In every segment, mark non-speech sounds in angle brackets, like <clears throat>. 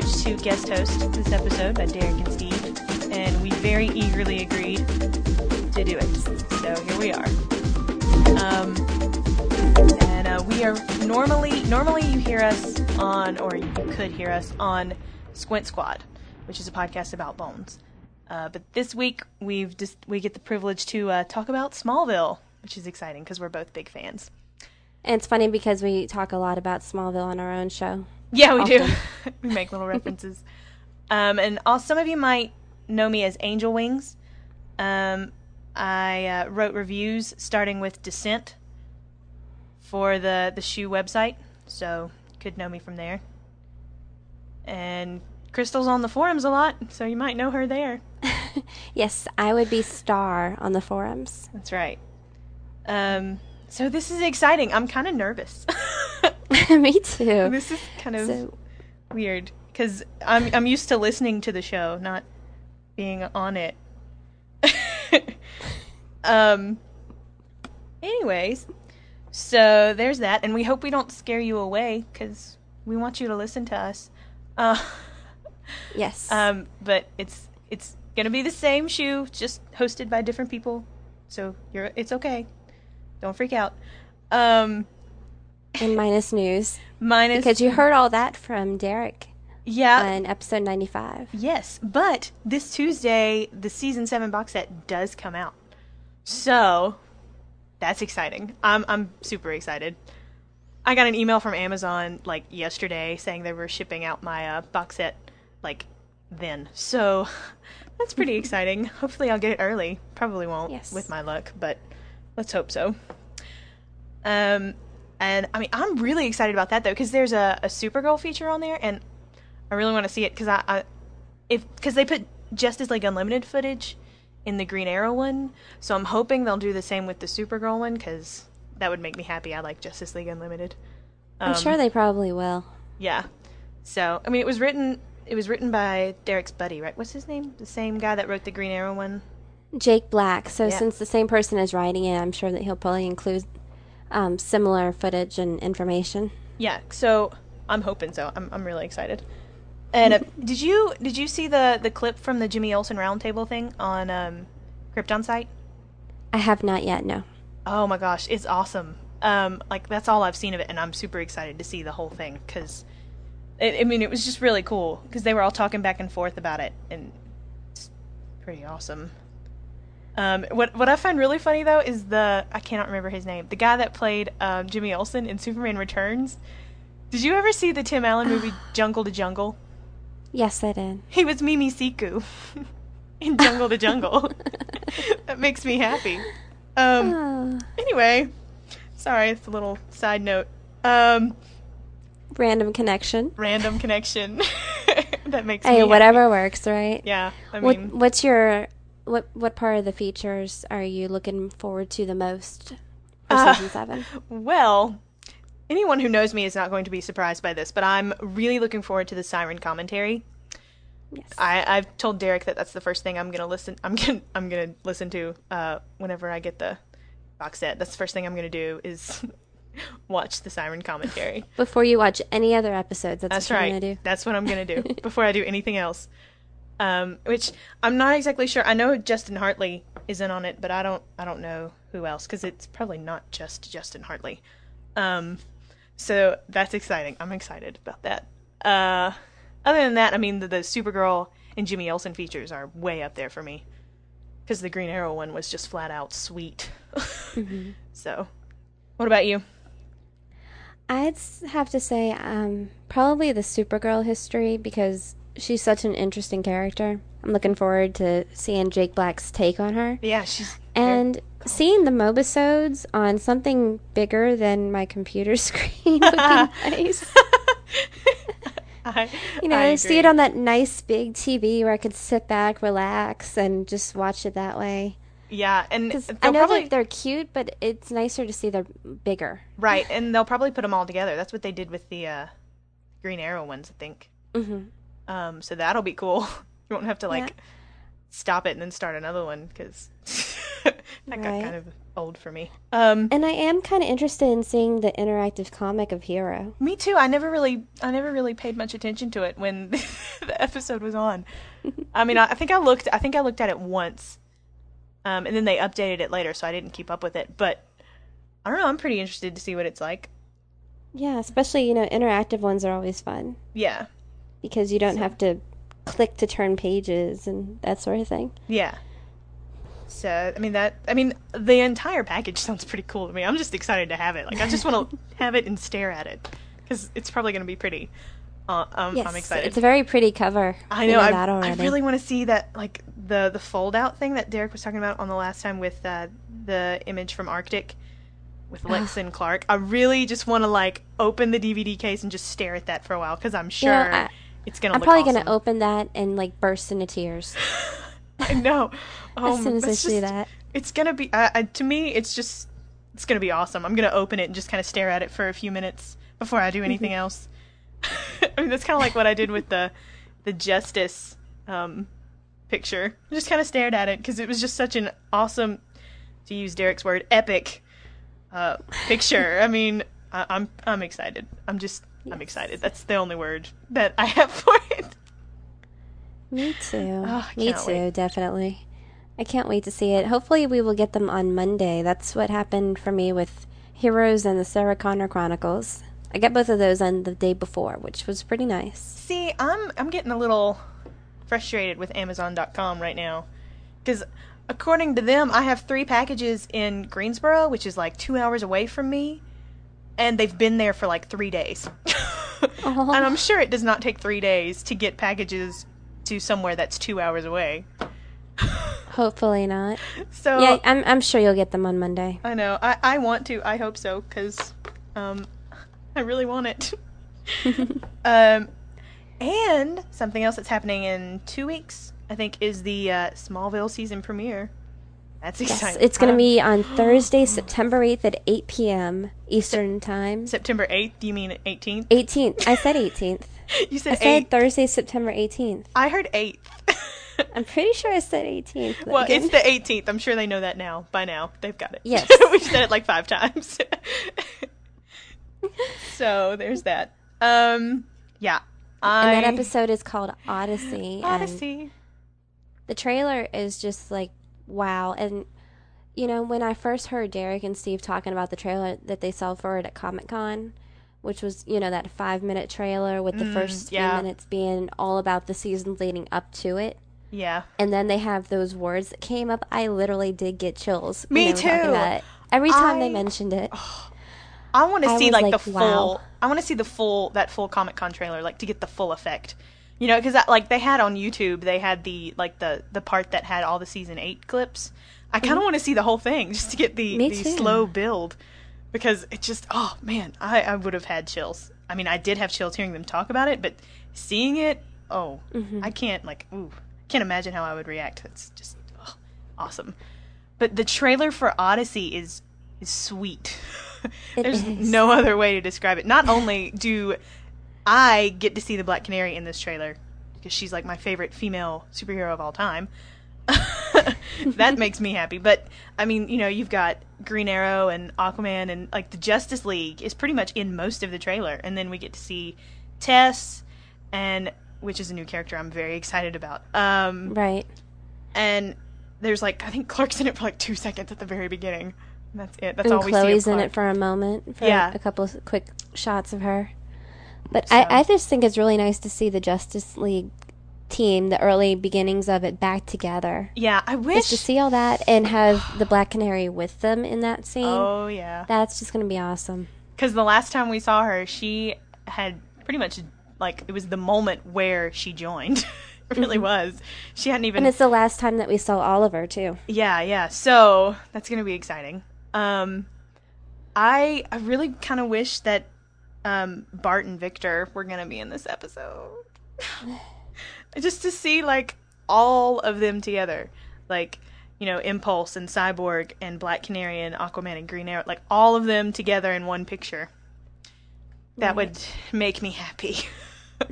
to guest host this episode by Derek and Steve, and we very eagerly agreed to do it. So here we are. Um, and uh, we are normally normally you hear us on, or you could hear us on Squint Squad, which is a podcast about bones. Uh, but this week we've just we get the privilege to uh, talk about Smallville, which is exciting because we're both big fans. And it's funny because we talk a lot about Smallville on our own show. Yeah, we do. <laughs> we make little references. Um, and also, some of you might know me as Angel Wings. Um, I uh, wrote reviews starting with Descent for the the shoe website, so you could know me from there. And Crystal's on the forums a lot, so you might know her there. <laughs> yes, I would be Star on the forums. That's right. Um, so this is exciting. I'm kind of nervous. <laughs> <laughs> Me too. This is kind of So, weird because I'm I'm used to listening to the show, not being on it. <laughs> um. Anyways, so there's that, and we hope we don't scare you away because we want you to listen to us. Uh, <laughs> yes. um, but it's it's gonna be the same shoe, just hosted by different people. So you're it's okay. Don't freak out. Um, and minus news. minus Because you heard all that from Derek yeah on episode 95. Yes, but this Tuesday, the season seven box set does come out, so that's exciting. I'm I'm super excited. I got an email from Amazon like yesterday saying they were shipping out my uh, box set like then, so <laughs> that's pretty exciting. <laughs> Hopefully, I'll get it early. Probably won't Yes. with my luck, but let's hope so. Um, and I mean, I'm really excited about that though because there's a, a Supergirl feature on there, and I really want to see it because I, I if because they put Justice League Unlimited footage in the Green Arrow one, so I'm hoping they'll do the same with the Supergirl one because that would make me happy. I like Justice League Unlimited. I'm Um, sure they probably will. Yeah. So I mean, it was written. It was written by Derek's buddy, right? What's his name? The same guy that wrote the Green Arrow one. Jake Black. So Yeah. since the same person is writing it, I'm sure that he'll probably include um, similar footage and information. Yeah. So I'm hoping so. I'm I'm really excited. And uh, <laughs> did you did you see the the clip from the Jimmy Olsen roundtable thing on um, KryptonSite? I have not yet, no. Oh my gosh, it's awesome. Um, like that's all I've seen of it, and I'm super excited to see the whole thing because, I mean, it was just really cool because they were all talking back and forth about it, and it's pretty awesome. Um, what what I find really funny though is the I cannot remember his name, the guy that played um, Jimmy Olsen in Superman Returns. Did you ever see the Tim Allen movie <sighs> Jungle to Jungle? Yes, I did. He was Mimi Siku <laughs> in Jungle to Jungle. <laughs> that makes me happy. Um, Oh, <sighs> Anyway, sorry, it's a little side note. Um, random connection. random connection. <laughs> that makes Hey, whatever works, right? Yeah, I What What's your what What part of the features are you looking forward to the most for Uh, season seven? <laughs> well, anyone who knows me is not going to be surprised by this, but I'm really looking forward to the siren commentary. Yes. I, I've told Derek that that's the first thing I'm gonna listen. I'm gonna <laughs> I'm gonna listen to uh, whenever I get the box set. That's the first thing I'm gonna do is <laughs> watch the siren commentary. Before you watch any other episodes, that's, That's what right. you're gonna do. That's what I'm gonna do before I do anything else. Um, which I'm not exactly sure. I know Justin Hartley isn't on it, but I don't. I don't know who else because it's probably not just Justin Hartley. Um, so that's exciting. I'm excited about that. Uh, other than that, I mean, the, the Supergirl and Jimmy Olsen features are way up there for me because the Green Arrow one was just flat out sweet. <laughs> So, what about you? I'd have to say um, probably the Supergirl history because she's such an interesting character. I'm looking forward to seeing Jake Black's take on her. Yeah, she's And seeing the mobisodes on something bigger than my computer <laughs> screen would be <laughs> nice. I, You know, I see it on that nice big TV where I could sit back, relax, and just watch it that way. Yeah, and I know probably that they're cute, but it's nicer to see they're bigger. right, and they'll probably put them all together. That's what they did with the uh, Green Arrow ones, I think. hmm Um, so that'll be cool. <laughs> you won't have to like Yeah. stop it and then start another one because <laughs> that got kind of old for me. Um, And I am kind of interested in seeing the interactive comic of Hero. me too. I never really, I never really paid much attention to it when <laughs> the episode was on. I mean, I, I think I looked, I think I looked at it once, um, and then they updated it later, so I didn't keep up with it. But I don't know. I'm pretty interested to see what it's like. Yeah, especially, you know, interactive ones are always fun Yeah, because you don't So- have to click to turn pages and that sort of thing. yeah. So I mean that, I mean the entire package <laughs> sounds pretty cool to me. I'm just excited to have it. Like I just want to <laughs> have it and stare at it because it's probably going to be pretty. Uh, um, Yes, I'm excited. It's a very pretty cover. I know. I, I really want to see that, like the the fold out thing that Derek was talking about on the last time with uh, the image from Arctic with Lex and Clark. I really just want to like open the DVD case and just stare at that for a while because I'm You know, sure I- it's gonna. I'm look probably awesome. going to open that and like burst into tears <laughs> I know. Oh, <laughs> as soon as I that's see that. It's gonna be. Uh, uh, to me, it's just. It's gonna be awesome. I'm gonna open it and just kind of stare at it for a few minutes before I do anything else. <laughs> I mean, that's kind of like what I did with the, the Justice, um, picture. I just kind of stared at it because it was just such an awesome, to use Derek's word, epic, uh, picture. I mean, I, I'm I'm excited. I'm just I'm excited. That's the only word that I have <laughs> for it. Me too. Oh, Me too, wait. definitely. I can't wait to see it. Hopefully, we will get them on Monday. That's what happened for me with Heroes and the Sarah Connor Chronicles. I got both of those on the day before, which was pretty nice. See, I'm I'm getting a little frustrated with Amazon.com right now because according to them, I have three packages in Greensboro, which is like two hours away from me, and they've been there for like three days. <laughs> Oh. And I'm sure it does not take three days to get packages to somewhere that's two hours away. Hopefully not. <laughs> So Yeah, I'm, I'm sure you'll get them on Monday. I know I I want to. I hope so because um <laughs> I really want it. um, and something else that's happening in two weeks, I think, is the uh, Smallville season premiere. That's Yes, it's going to be on Thursday, September 8th at 8 p.m. Eastern Time. September eighth. Do you mean eighteenth? 18th. I said <laughs> 18th. You said I said. Thursday, September 18th. I heard eighth. <laughs> I'm pretty sure I said 18th. well, it's the eighteenth. I'm sure they know that now. By now, they've got it. Yes. <laughs> We've said it like five times. so there's that. Um, yeah. I, and that episode is called Odyssey. Odyssey. the trailer is just like wow. And you know, when I first heard Derek and Steve talking about the trailer that they saw for it at Comic Con, which was you know that five minute trailer with the Mm, first few yeah. minutes being all about the season leading up to it. Yeah. and then they have those words that came up. I literally did get chills. Me they were talking too. Every time I- they mentioned it, <sighs> I want to see like, like, the wow. full. I want to see the full that full Comic Con trailer, like to get the full effect. You know, because like they had on YouTube, they had the like the the part that had all the season eight clips. I kind of want to see the whole thing <laughs> just to get the. Me the too. slow build, because it just oh man, I I would have had chills. I mean, I did have chills hearing them talk about it, but seeing it, oh, Mm-hmm. I can't like ooh, can't imagine how I would react. It's just oh, awesome. But the trailer for Odyssey is is sweet. <laughs> There's is. no other way to describe it. Not only do I get to see the Black Canary in this trailer because she's like my favorite female superhero of all time. <laughs> that makes me happy. But I mean, you know, you've got Green Arrow and Aquaman and like the Justice League is pretty much in most of the trailer, and then we get to see Tess and which is a new character I'm very excited about. Um, right? and there's like I think Clark's in it for like two seconds at the very beginning. That's it. That's and all we see. Chloe's in it for a moment, for Yeah. a couple of quick shots of her. But So- I, I just think it's really nice to see the Justice League team, the early beginnings of it, back together. Yeah, I Just wish. to see all that and have <sighs> the Black Canary with them in that scene. Oh yeah, That's just going to be awesome. because the last time we saw her, she had pretty much like it was the moment where she joined. <laughs> it really was. She hadn't even. Mm-hmm. And it's the last time that we saw Oliver, too. Yeah, yeah. So that's gonna be exciting. Um, I I really kind of wish that um Bart and Victor were gonna be in this episode, <laughs> just to see like all of them together, like you know Impulse and Cyborg and Black Canary and Aquaman and Green Arrow, like all of them together in one picture. That would make me happy. <laughs>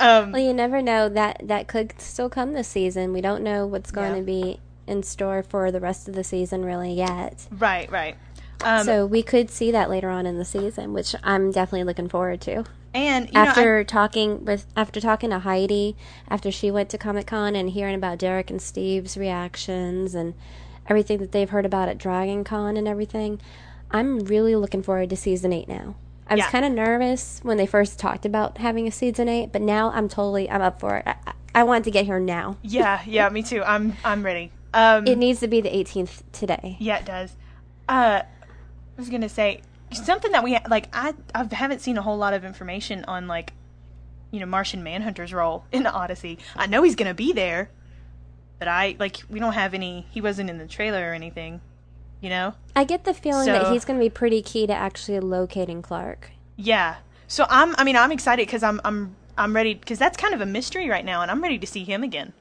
um, Well, you never know that that could still come this season. We don't know what's going Yeah. to be in store for the rest of the season really yet. right, right. Um, so we could see that later on in the season, which I'm definitely looking forward to. and you know, I- after talking with after talking to Heidi after she went to Comic Con and hearing about Derek and Steve's reactions and everything that they've heard about at Dragon Con and everything, I'm really looking forward to season eight now. I was Yeah. kind of nervous when they first talked about having a season eight, but now I'm totally I'm up for it. I, I- want to get here now. yeah, yeah, <laughs> me too. I'm I'm ready. Um, It needs to be the 18th today. Yeah, it does. Uh, was gonna say something that we like. I I haven't seen a whole lot of information on like, you know, Martian Manhunter's role in the Odyssey. I know he's gonna be there, but I like we don't have any. He wasn't in the trailer or anything. You know? I get the feeling So- that he's going to be pretty key to actually locating Clark. Yeah. So I'm. I mean, I'm excited because I'm. I'm. I'm ready because that's kind of a mystery right now, and I'm ready to see him again.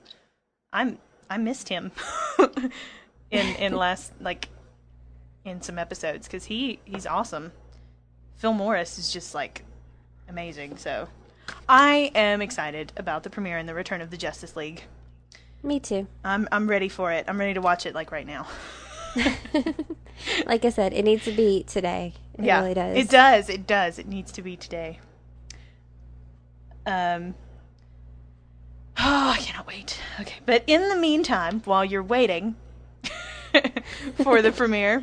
I'm. I missed him <laughs> in in last like in some episodes because he he's awesome. Phil Morris is just like amazing. So I am excited about the premiere and the return of the Justice League. Me too. I'm I'm ready for it. I'm ready to watch it like right now. <laughs> Like I said, it needs to be today. It yeah, really does. It does. It does. It needs to be today. Um. Oh, <sighs> I cannot wait. Okay, but in the meantime, while you're waiting <laughs> for the premiere,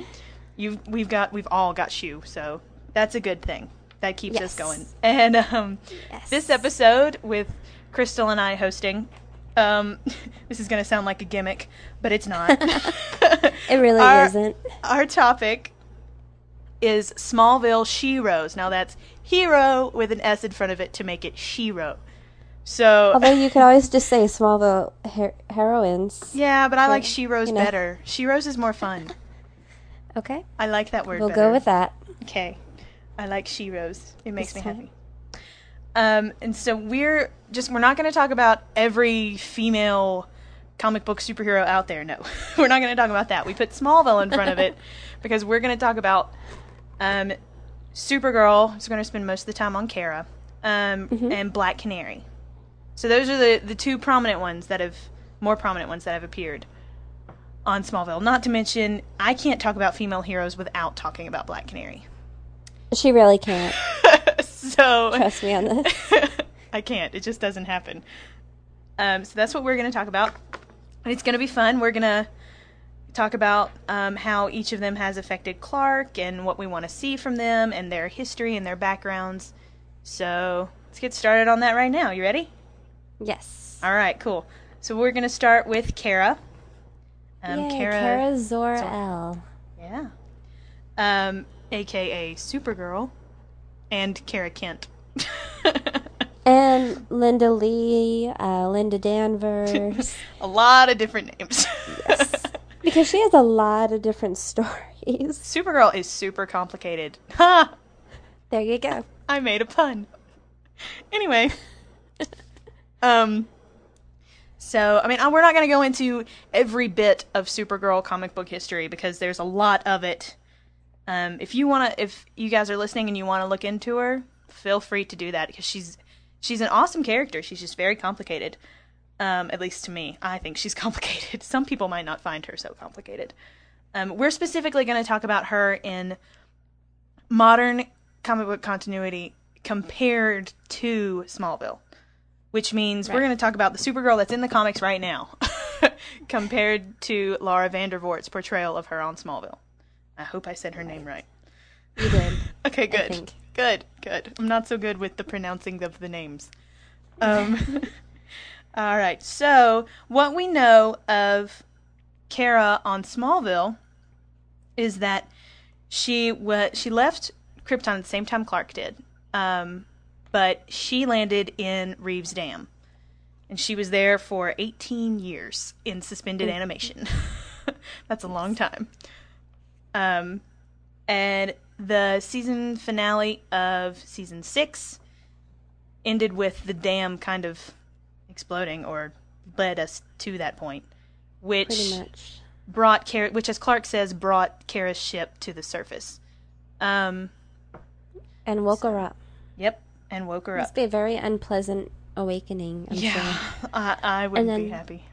you we've got we've all got shoe, so that's a good thing. That keeps us going. <laughs> And um, Yes. this episode with Crystal and I hosting. Um, <laughs> this is going to sound like a gimmick, but it's not. <laughs> It really Our- isn't. Our topic is Smallville Sheroes. Now that's hero with an S in front of it to make it Shero. So Although you could always just say Smallville her- heroines. yeah, but I like Sheroes you know. better. Sheroes is more fun. Okay, I like that word. we'll better. go with that. Okay. I like Sheroes. It makes This me time. happy. Um, and so we're just we're not going to talk about every female comic book superhero out there. No, <laughs> we're not going to talk about that. We put Smallville in front of it <laughs> because we're going to talk about um, Supergirl. Who's going to spend most of the time on Kara, um, and Black Canary. So those are the the two prominent ones that have more prominent ones that have appeared on Smallville. Not to mention, I can't talk about female heroes without talking about Black Canary. She really can't. <laughs> so Trust me on this. <laughs> I can't. It just doesn't happen. Um, so that's what we're going to talk about. And it's going to be fun. We're going to talk about um, how each of them has affected Clark and what we want to see from them and their history and their backgrounds. So let's get started on that right now. You ready? Yes. All right, cool. So we're going to start with Kara. Um, Yay, Kara, Kara Zor-El. yeah, um, aka Supergirl, and Kara Kent. <laughs> And Linda Lee, uh, Linda Danvers. <laughs> A lot of different names. Yes. <laughs> because she has a lot of different stories. Supergirl is super complicated. Ha! There you go. I made a pun. Anyway, um, so I mean, uh, we're not going to go into every bit of Supergirl comic book history because there's a lot of it. Um, if you want to, if you guys are listening and you want to look into her, feel free to do that because she's she's an awesome character. She's just very complicated. Um, at least to me, I think she's <laughs> complicated. Some people might not find her so complicated. Um, we're specifically going to talk about her in modern comic book continuity compared to Smallville, which means we're going to talk about the Supergirl that's in the comics right now <laughs> compared to Laura Vandervoort's portrayal of her on Smallville. I hope I said her name right. You did. <laughs> Okay, good. Good, good. I'm not so good with the pronouncing of the names. Um, <laughs> all right. So, what we know of Kara on Smallville is that she wa- she left Krypton at the same time Clark did, um, but she landed in Reeves Dam, and she was there for 18 years in suspended animation. <laughs> That's a long time. Um, and the season finale of season six ended with the dam kind of exploding or led us to that point, which brought Kara, which as Clark says, brought Kara's ship to the surface. Um, And woke her up. yep, and woke her Must up. be a very unpleasant awakening. I'm Yeah, sure. <laughs> I, I wouldn't be happy.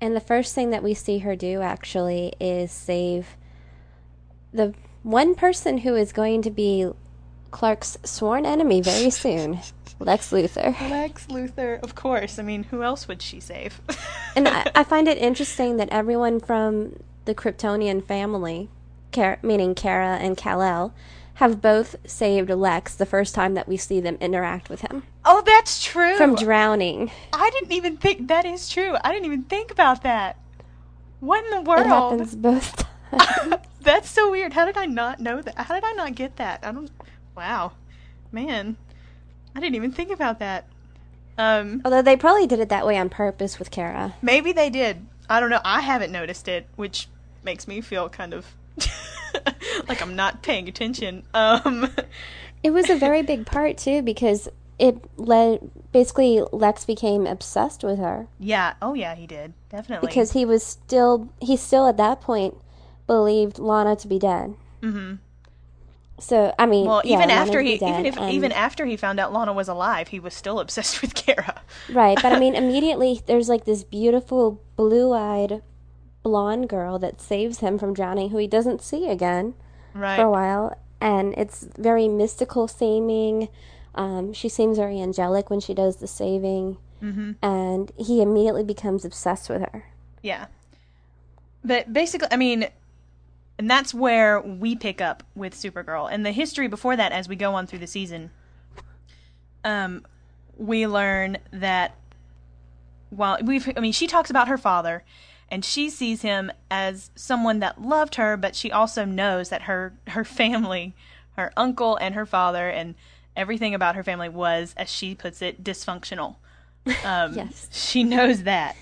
And the first thing that we see her do actually is save the one person who is going to be Clark's sworn enemy very <laughs> soon, Lex Luthor. Lex Luthor, of course. I mean, who else would she save? <laughs> And I, I find it interesting that everyone from the Kryptonian family, Kara, meaning Kara and Kal-El, have both saved Lex the first time that we see them interact with him oh, that's true. from drowning. I didn't even think that is true. I didn't even think about that. What in the world? It happens both <laughs> times. <laughs> That's so weird. How did I not know that? How did I not get that? I don't. Wow, man, I didn't even think about that. Um, Although they probably did it that way on purpose with Kara. maybe they did. I don't know. I haven't noticed it, which makes me feel kind of <laughs> <laughs> like I'm not paying attention. Um, It was a very big part too because it led basically Lex became obsessed with her yeah. Oh yeah, he did definitely. because he was still he still at that point believed Lana to be dead. hmm So I mean, well, yeah, even Lana after he, even if, and- even after he found out Lana was alive, he was still obsessed <laughs> with Kara. right, but I mean, <laughs> immediately there's like this beautiful blue-eyed blonde girl that saves him from drowning, who he doesn't see again Right. for a while, and it's very mystical seeming. Um, she seems very angelic when she does the saving, hmm and he immediately becomes obsessed with her. Yeah. But basically, I mean, and that's where we pick up with Supergirl. And the history before that, as we go on through the season, um, we learn that while we've, I mean, she talks about her father, and she sees him as someone that loved her, but she also knows that her her family, her uncle and her father, and everything about her family was, as she puts it, dysfunctional. <laughs> Um, Yes. she knows that.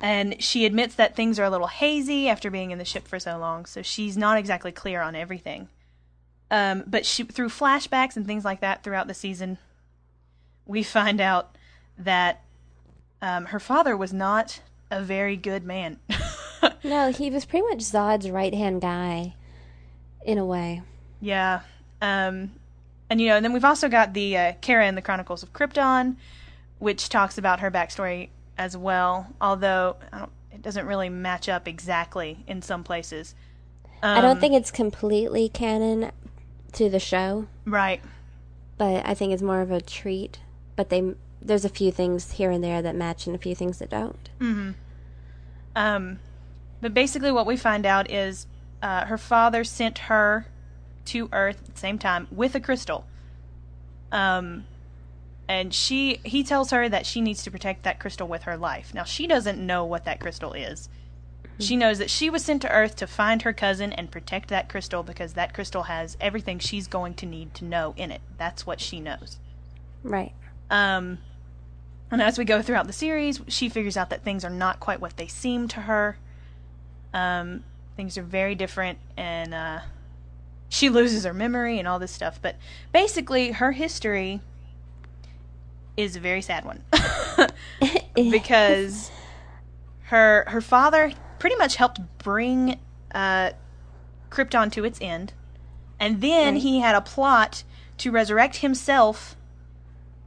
And she admits that things are a little hazy after being in the ship for so long, so she's not exactly clear on everything. Um, but she, through flashbacks and things like that throughout the season, we find out that um, her father was not a very good man. <laughs> No, he was pretty much Zod's right hand guy, in a way. yeah. Um, and, you know, and then we've also got the uh, Kara in the Chronicles of Krypton, which talks about her backstory as well, although I don't, it doesn't really match up exactly in some places. I don't Um, think it's completely canon to the show, Right. but I think it's more of a treat. But they there's a few things here and there that match, and a few things that don't. Um, but basically, what we find out is uh, her father sent her to Earth at the same time with a crystal. Um, and she he tells her that she needs to protect that crystal with her life. Now she doesn't know what that crystal is. She knows that she was sent to Earth to find her cousin and protect that crystal because that crystal has everything she's going to need to know in it. That's what she knows. Right. Um, and as we go throughout the series, she figures out that things are not quite what they seem to her. Um, things are very different, and uh, she loses her memory and all this stuff. But basically, her history is a very sad one <laughs> because her her father pretty much helped bring uh, Krypton to its end, and then Right. he had a plot to resurrect himself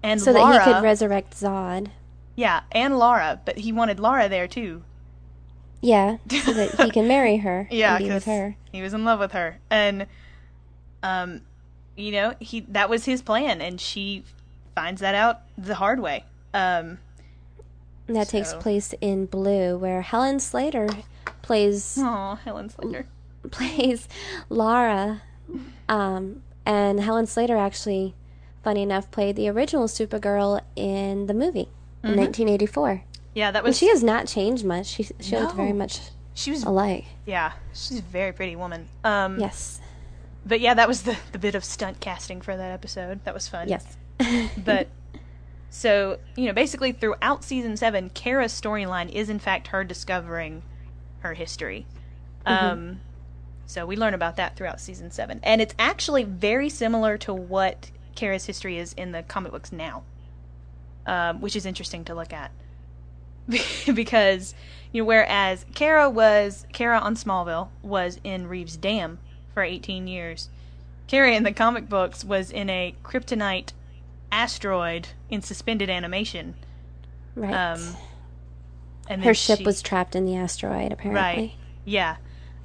and so Lara. that he could resurrect Zod. yeah, and Lara, but he wanted Lara there too. Yeah, <laughs> so that he can marry her Yeah, and be with her. he was in love with her, and um, you know, he that was his plan, and she finds that out the hard way. Um, that takes place in Blue, where Helen Slater plays oh, Helen Slater. <laughs> plays Lara, um, and Helen Slater actually, funny enough, played the original Supergirl in the movie in 1984. Yeah, that And was she has not changed much. She she looked very much she was alike. yeah, she's a very pretty woman. Um, Yes, but yeah, that was the the bit of stunt casting for that episode. That was fun. yes. <laughs> but so you know basically throughout season seven kara's storyline is in fact her discovering her history um so we learn about that throughout season seven and it's actually very similar to what kara's history is in the comic books now um, which is interesting to look at <laughs> because you know whereas kara was kara on smallville was in reeves dam for 18 years kara in the comic books was in a kryptonite asteroid in suspended animation. Right. Um, and her ship she- was trapped in the asteroid, apparently. right. Yeah,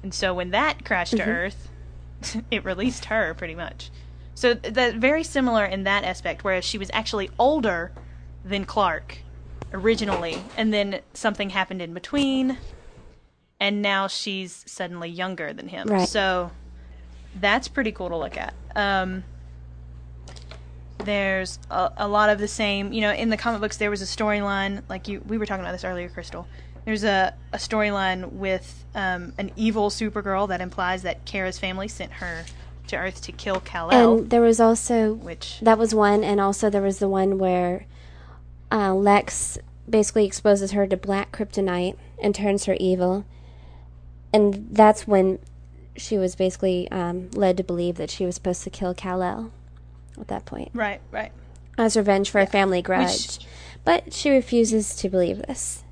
and so when that crashed Mm-hmm. to Earth, <laughs> it released her pretty much. So th- that very similar in that aspect, whereas she was actually older than Clark originally, and then something happened in between, and now she's suddenly younger than him. Right. So that's pretty cool to look at. Um, there's a, a lot of the same, you know, in the comic books there was a storyline like you we were talking about this earlier, Crystal. There's a, a storyline with um, an evil Supergirl that implies that Kara's family sent her to Earth to kill Kal-El, And there was also which that was one, and also there was the one where uh, Lex basically exposes her to black kryptonite and turns her evil, and that's when she was basically um, led to believe that she was supposed to kill Kal-El at that point right, right. as revenge for a family grudge. But she refuses to believe this.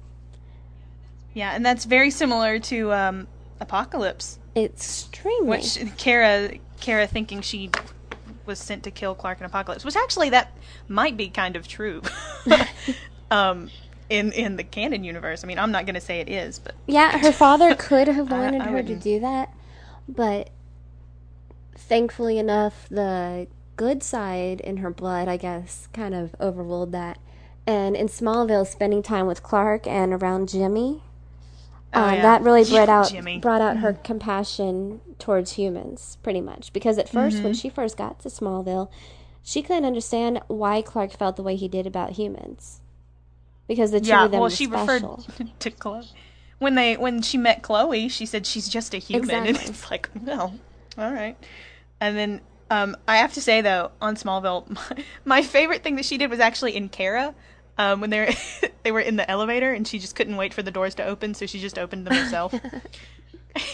Yeah, and that's very similar to um, Apocalypse, It's Extremely. which Kara Kara thinking she was sent to kill Clark in Apocalypse, which actually that might be kind of true. <laughs> um, in in the canon universe, I mean, I'm not going to say it is, but Yeah, her <laughs> father could have wanted I her to wouldn't. do that, but thankfully enough, the good side in her blood, I guess, kind of overruled that. And in Smallville, spending time with Clark and around Jimmy, Oh, uh, yeah. that really brought out Jimmy. brought out her compassion towards humans, pretty much. Because at 1st Mm-hmm. when she first got to Smallville, she couldn't understand why Clark felt the way he did about humans, because the two yeah, of them well, were she special. referred <laughs> to Chloe when they when she met Chloe. She said she's just a human, and <laughs> Exactly. it's like, well, all right. And then um, I have to say though, on Smallville, <laughs> my, my favorite thing that she did was actually in Kara. Um, when they were <laughs> they were in the elevator and she just couldn't wait for the doors to open, so she just opened them herself. <laughs> <laughs>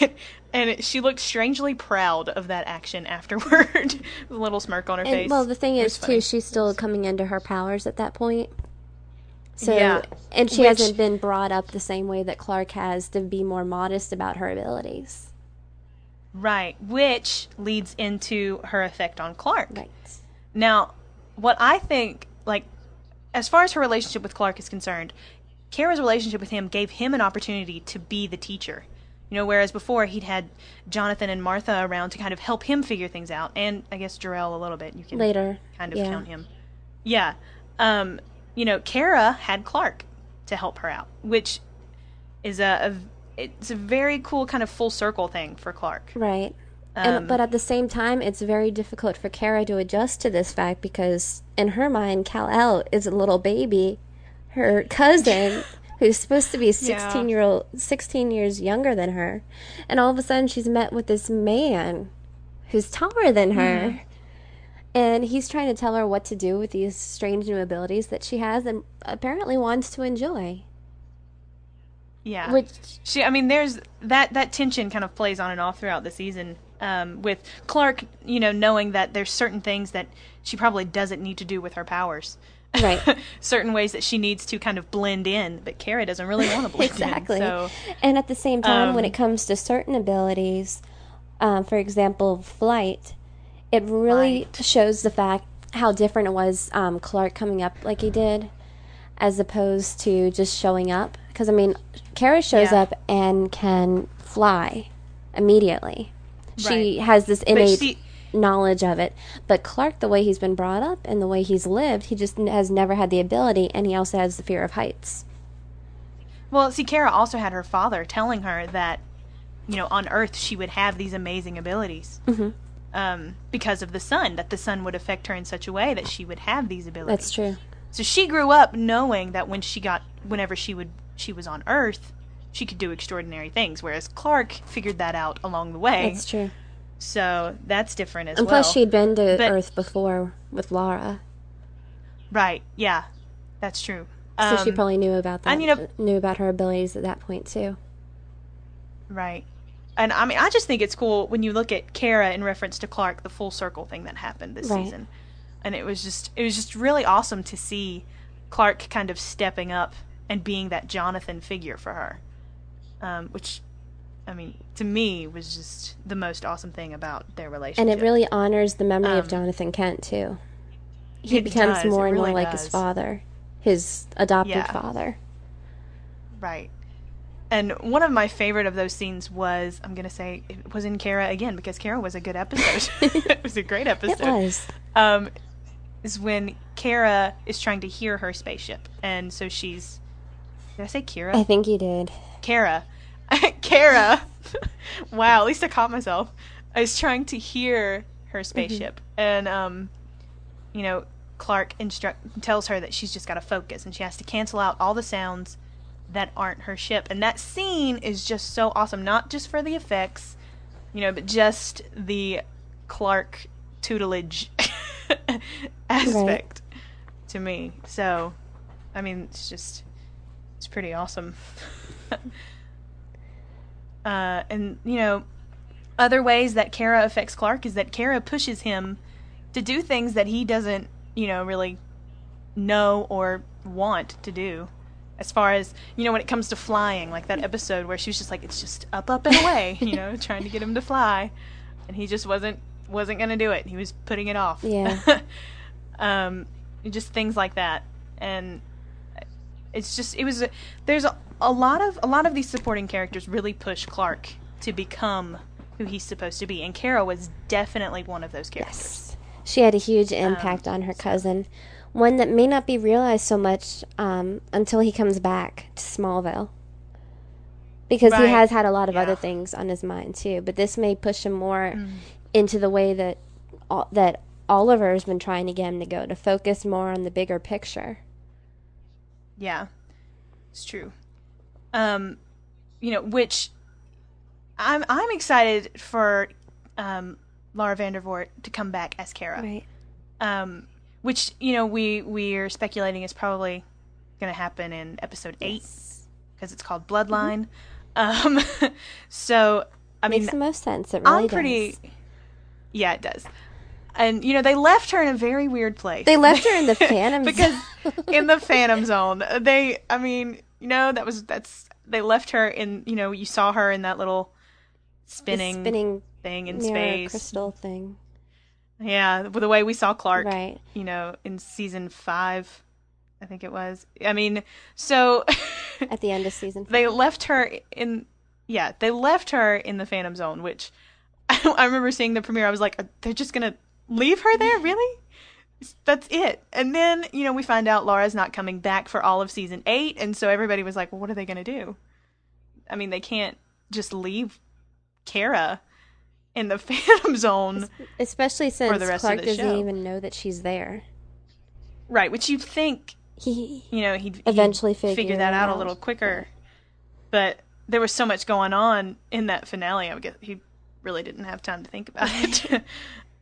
and it, she looked strangely proud of that action afterward, with a little smirk on her face. Well, the thing is, was too, she's still coming into her powers at that point. So, Yeah. and she Which- hasn't been brought up the same way that Clark has to be more modest about her abilities. Right, which leads into her effect on Clark. Right. Now, what I think, like, as far as her relationship with Clark is concerned, Kara's relationship with him gave him an opportunity to be the teacher. You know, whereas before he'd had Jonathan and Martha around to kind of help him figure things out, and I guess Jor-El a little bit. You can Later. kind of yeah. count him. Yeah. Um, you know, Kara had Clark to help her out, which is a, a it's a very cool kind of full circle thing for Clark. Right. Um, and, but at the same time, it's very difficult for Kara to adjust to this fact because, in her mind, Kal-El is a little baby, her <laughs> cousin, who's supposed to be sixteen year old, sixteen years younger than her, and all of a sudden she's met with this man, who's taller than her, Mm-hmm. and he's trying to tell her what to do with these strange new abilities that she has, and apparently wants to enjoy. Yeah. Which She, I mean, there's that that tension kind of plays on and off throughout the season. Um, with Clark, you know, knowing that there's certain things that she probably doesn't need to do with her powers. Right. <laughs> certain ways that she needs to kind of blend in, but Kara doesn't really want to blend exactly. in. So, And at the same time, when um, it comes to certain abilities, um, for example, flight, it really Right. shows the fact how different it was um, Clark coming up like he did, as opposed to just showing up. Because I mean, Kara shows Yeah. up and can fly immediately. She Right. has this innate she- knowledge of it. But Clark, the way he's been brought up and the way he's lived, he just has never had the ability, and he also has the fear of heights. well, see, Kara also had her father telling her that, you know, on Earth she would have these amazing abilities. Mm-hmm. Um, because of the sun, that the sun would affect her in such a way that she would have these abilities. That's true. So she grew up knowing that when she got whenever she would she was on Earth, she could do extraordinary things, whereas Clark figured that out along the way. That's true. So that's different as And well. plus, she'd been to But- Earth before with Lara, right, yeah, that's true. so she Um, probably knew about that. and, you know- knew about her abilities at that point too. Right. And I mean, I just think it's cool when you look at Kara in reference to Clark, the full circle thing that happened this Right. season. And it was just it was just really awesome to see Clark kind of stepping up and being that Jonathan figure for her. Um, which I mean, to me was just the most awesome thing about their relationship. And it really honors the memory of Um, Jonathan Kent too. he becomes does, more and really more like does. his father, his adopted Yeah. father. Right. And one of my favorite of those scenes was I'm gonna say it was in Kara again because Kara was a good episode. <laughs> it was a great episode. It was. Um, is when Kara is trying to hear her spaceship, and so she's. Did I say Kira? I think you did. Kara. <laughs> Kara. <laughs> wow, at least I caught myself. I was trying to hear her spaceship, and um, you know, Clark instruct tells her that she's just got to focus, and she has to cancel out all the sounds that aren't her ship. And that scene is just so awesome, not just for the effects, you know, but just the Clark tutelage <laughs> aspect to me. So, I mean, it's just it's pretty awesome. <laughs> uh, and you know, other ways that Kara affects Clark is that Kara pushes him to do things that he doesn't, you know, really know or want to do. As far as you know, when it comes to flying, like that episode where she was just like, "It's just up, up, and away," you know, <laughs> trying to get him to fly, and he just wasn't wasn't gonna do it. He was putting it off. Yeah. <laughs> um, just things like that, and it's just it was there's a, a lot of a lot of these supporting characters really push Clark to become who he's supposed to be, and Kara was definitely one of those characters. Yes. She had a huge Um, impact on her cousin, one that may not be realized so much um, until he comes back to Smallville. Because he has had a lot of Yeah. other things on his mind too, but this may push him more Mm. into the way that that Oliver has been trying to get him to go, to focus more on the bigger picture. Yeah, it's true. Um, you know, which I'm I'm excited for um, Laura Vandervoort to come back as Kara. Right. um, which you know we we are speculating is probably going to happen in episode eight because it's called Bloodline. Um, <laughs> so I mean, Makes the most sense. It really I'm pretty. does. Yeah, it does. And you know they left her in a very weird place. They left her in the <laughs> Phantom because Zone. in the Phantom Zone, they. I mean, you know that was that's they left her in. You know, you saw her in that little The spinning, spinning thing in space. crystal thing. Yeah, the way we saw Clark, Right. you know, in season five, I think it was. I mean, so <laughs> At the end of season they left her in, yeah, they left her in the Phantom Zone, which <laughs> I, remember seeing the premiere. I was like, they're just gonna leave her there, really? That's it. And then you know we find out Laura's not coming back for all of season eight, and so everybody was like, well, what are they gonna do? I mean, they can't just leave Kara in the <laughs> Phantom Zone. Especially since the rest of Clark doesn't show. even know that she's there. Right, which you'd think, He you know, he'd, he'd Eventually figure, figure that it out, a little quicker. But there was so much going on in that finale. I guess he really didn't have time to think about it.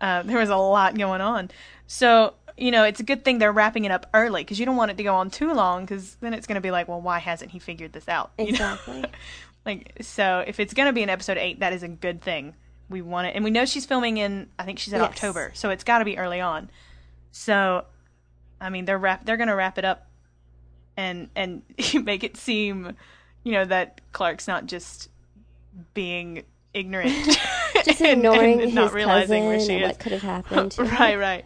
uh, <laughs> there was a lot going on, so you know, it's a good thing they're wrapping it up early because you don't want it to go on too long because then it's going to be like, well, why hasn't he figured this out? <laughs> You know? Exactly. <laughs> like, so if it's going to be in episode eight, that is a good thing. We want it, and we know she's filming in. I think she said Yes. October, so it's got to be early on. So, I mean, they're wrap. They're going to wrap it up, and and make it seem, you know, that Clark's not just being ignorant, <laughs> Just ignoring and his not realizing where she is. what could have <laughs> happened. right, right,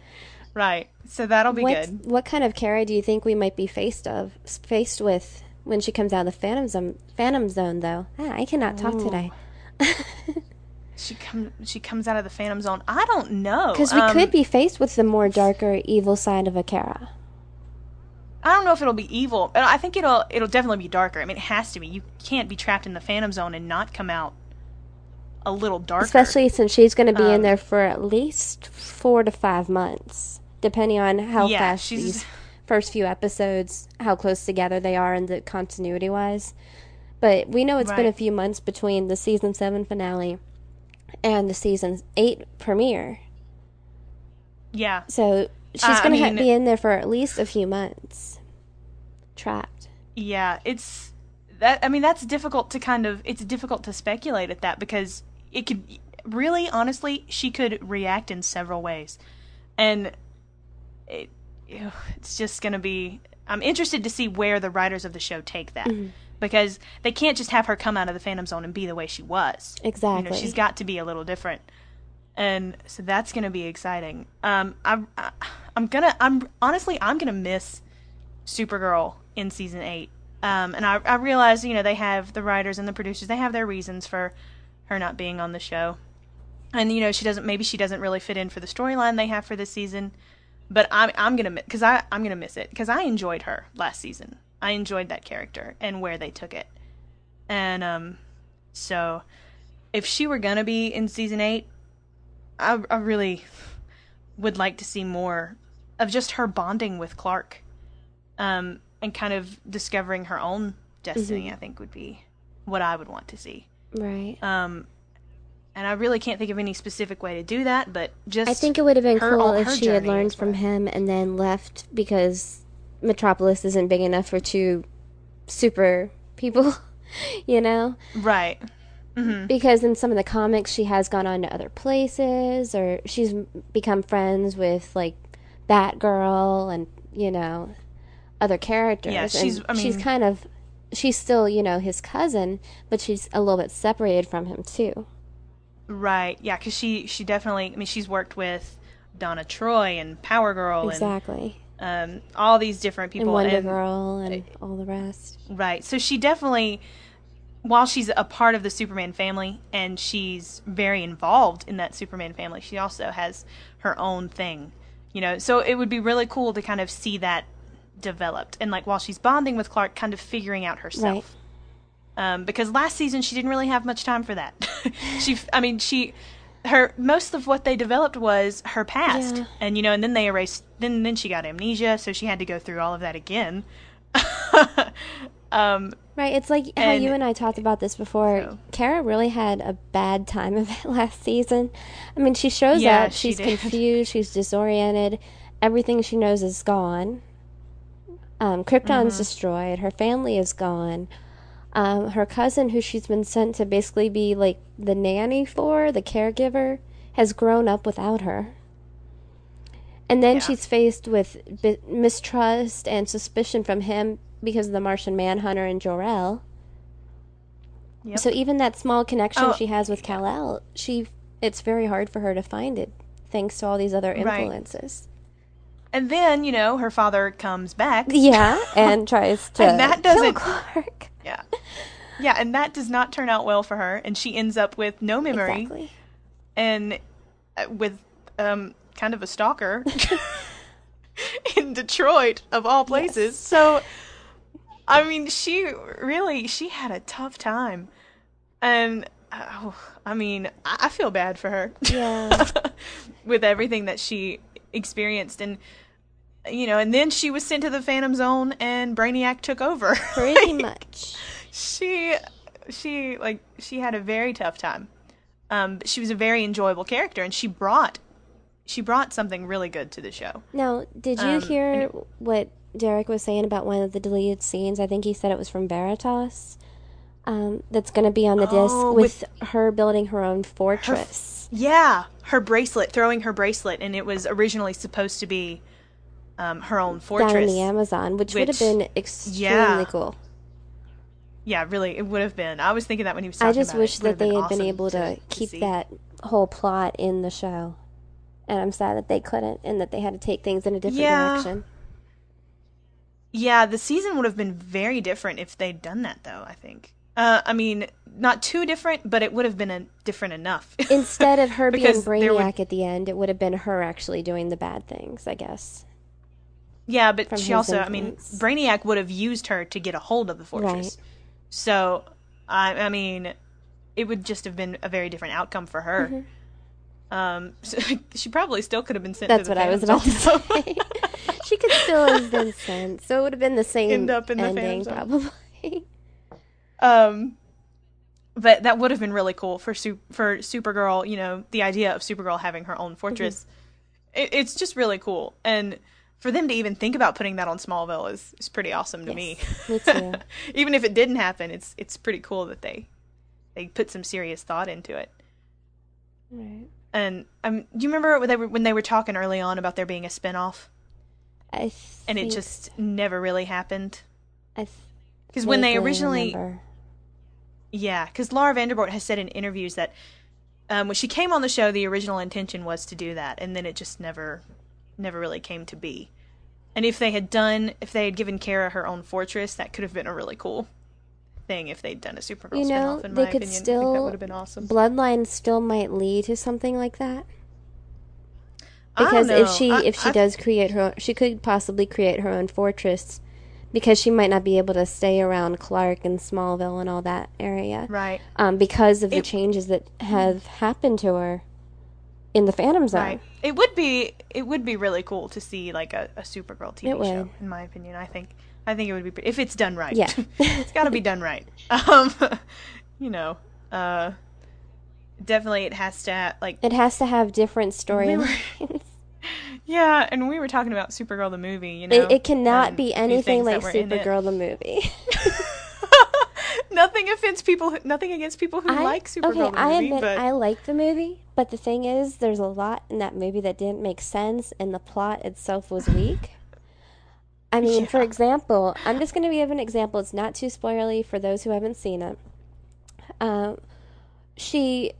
right. So that'll be what, good. What kind of Kara do you think we might be faced of faced with when she comes out of the Phantom Zone? Phantom Zone, though. Ah, I cannot talk today. <laughs> She comes. She comes out of the Phantom Zone. I don't know Because we Um, could be faced with the more darker, evil side of a Kara. I don't know if it'll be evil, I think it'll it'll definitely be darker. I mean, it has to be. You can't be trapped in the Phantom Zone and not come out a little darker. Especially since she's going to be in Um, there for at least four to five months, depending on how Yeah, fast she's- these first few episodes, how close together they are in the continuity wise. But we know it's been a few months between the season seven finale and the season eight premiere. yeah, So she's Uh, going to be in there for at least a few months, trapped. yeah. It's that. I mean, that's difficult to kind of. It's difficult to speculate at that because it could really, honestly, she could react in several ways, and it, it's just going to be. I'm interested to see where the writers of the show take that. Mm-hmm. Because they can't just have her come out of the Phantom Zone and be the way she was. Exactly. You know, she's got to be a little different, and so that's going to be exciting. Um, I, I I'm gonna I'm honestly I'm gonna miss Supergirl in season eight. Um, and I I realize you know they have the writers and the producers they have their reasons for her not being on the show, and you know she doesn't maybe she doesn't really fit in for the storyline they have for this season. But I'm I'm gonna because I I'm gonna miss it because I enjoyed her last season. I enjoyed that character and where they took it, and um, so if she were gonna be in season eight, I I really would like to see more of just her bonding with Clark, um, and kind of discovering her own destiny. Mhm. I think would be what I would want to see. Right. Um, and I really can't think of any specific way to do that, but just I think it would have been her- cool if she had learned from him and then left because Metropolis isn't big enough for two super people, <laughs> you know? right. Mm-hmm. Because in some of the comics, she has gone on to other places or she's become friends with, like, Batgirl and, you know, other characters. Yeah, And she's- I she's kind of. She's still, you know, his cousin, but she's a little bit separated from him too. Right. Yeah, because she she definitely. I mean, she's worked with Donna Troy and Power Girl Exactly. and um, all these different people And. Wonder and- Girl and all the rest. Right. So she definitely, while she's a part of the Superman family and she's very involved in that Superman family, she also has her own thing. You know, so it would be really cool to kind of see that developed and like while she's bonding with Clark, kind of figuring out herself. Um, because last season she didn't really have much time for that. <laughs> she, I mean, she, her most of what they developed was her past, Yeah. and you know, and then they erased. Then then she got amnesia, so she had to go through all of that again. <laughs> um, Right, it's like how And- you and I talked about this before. So- Kara really had a bad time of it <laughs> last season. I mean, she shows Yeah, up, she's did. confused, she's disoriented, everything she knows is gone. Um, Krypton's Mm-hmm. destroyed, her family is gone. Um, her cousin, who she's been sent to basically be like the nanny for, the caregiver, has grown up without her. And then Yeah. she's faced with bi- mistrust and suspicion from him because of the Martian Manhunter and Jor-El. Yep. So even that small connection Oh, she has with Kal-El, she it's very hard for her to find it, thanks to all these other influences. And then, you know, her father comes back. Yeah, and tries <laughs> to And that kill doesn't- Clark. Yeah. Yeah, and that does not turn out well for her, and she ends up with no memory Exactly. and uh, with um, kind of a stalker <laughs> in Detroit, of all places. So, I mean, she really she had a tough time, and oh, I mean, I, I feel bad for her. Yeah. <laughs> with everything that she experienced, and you know, and then she was sent to the Phantom Zone, and Brainiac took over. <laughs> Pretty much. she she like she had a very tough time um but she was a very enjoyable character and she brought she brought something really good to the show Now, did you Um, hear and what Derek was saying about one of the deleted scenes? I think he said it was from Veritas. Um, that's going to be on the disc Oh, with, her building her own fortress. yeah her bracelet throwing her bracelet and it was originally supposed to be um her own fortress down in the Amazon, which, would have been extremely yeah. cool. yeah really it would have been i was thinking that when he was I talking just about wish it. It would that they had been awesome able to, keep see. that whole plot in the show. And I'm sad that they couldn't and that they had to take things in a different Yeah. direction. Yeah, the season would have been very different if they'd done that, though. I think. Uh, I mean, not too different, but it would have been a, different enough. <laughs> Instead of her being Brainiac would- at the end, it would have been her actually doing the bad things, I guess. yeah, but From she also, I mean. Brainiac would have used her to get a hold of the fortress. Right. So, I, I mean, it would just have been a very different outcome for her. Mm-hmm. Um, so <laughs> she probably still could have been sent. That's to the what I was about to say. <laughs> she could still have been sent, so it would have been the same End up in the ending, Phantom probably. Um, but that would have been really cool for Su- for Supergirl. You know, the idea of Supergirl having her own fortress. Mm-hmm. It, it's just really cool, and for them to even think about putting that on Smallville is is pretty awesome to me. me too. <laughs> even if it didn't happen, it's it's pretty cool that they they put some serious thought into it. right. And um, do you remember when they were when they were talking early on about there being a spinoff, I and it just never really happened? I Because when they originally remember. Yeah, because Laura Vandervoort has said in interviews that um, when she came on the show, the original intention was to do that, and then it just never, never really came to be. And if they had done, if they had given Kara her own fortress, that could have been a really cool thing. If they'd done a Supergirl You know, spinoff, in they my could opinion, still that would have been awesome. Bloodline still might lead to something like that. Because if she I- if she I- does create her own, she could possibly create her own fortress because she might not be able to stay around Clark and Smallville and all that area. right, Um, because of the It- changes that have happened to her in the Phantom Zone. right. It would be it would be really cool to see like a, a Supergirl TV show. In my opinion, I think I think it would be if it's done right. Yeah. <laughs> it's got to be done right. <laughs> Um, <laughs> you know, uh, definitely it has to ha- like It has to have different storylines. Yeah. And we were talking about Supergirl the movie. You know, it, it cannot be anything like that were in it. Supergirl the movie. <laughs> nothing offends people. who- Nothing against people who I, like Supergirl okay, the movie, I admit but I like the movie, but the thing is, there's a lot in that movie that didn't make sense, and the plot itself was weak. I <laughs> mean, for example, I'm just going to give an example. It's not too spoilery for those who haven't seen it. Um, she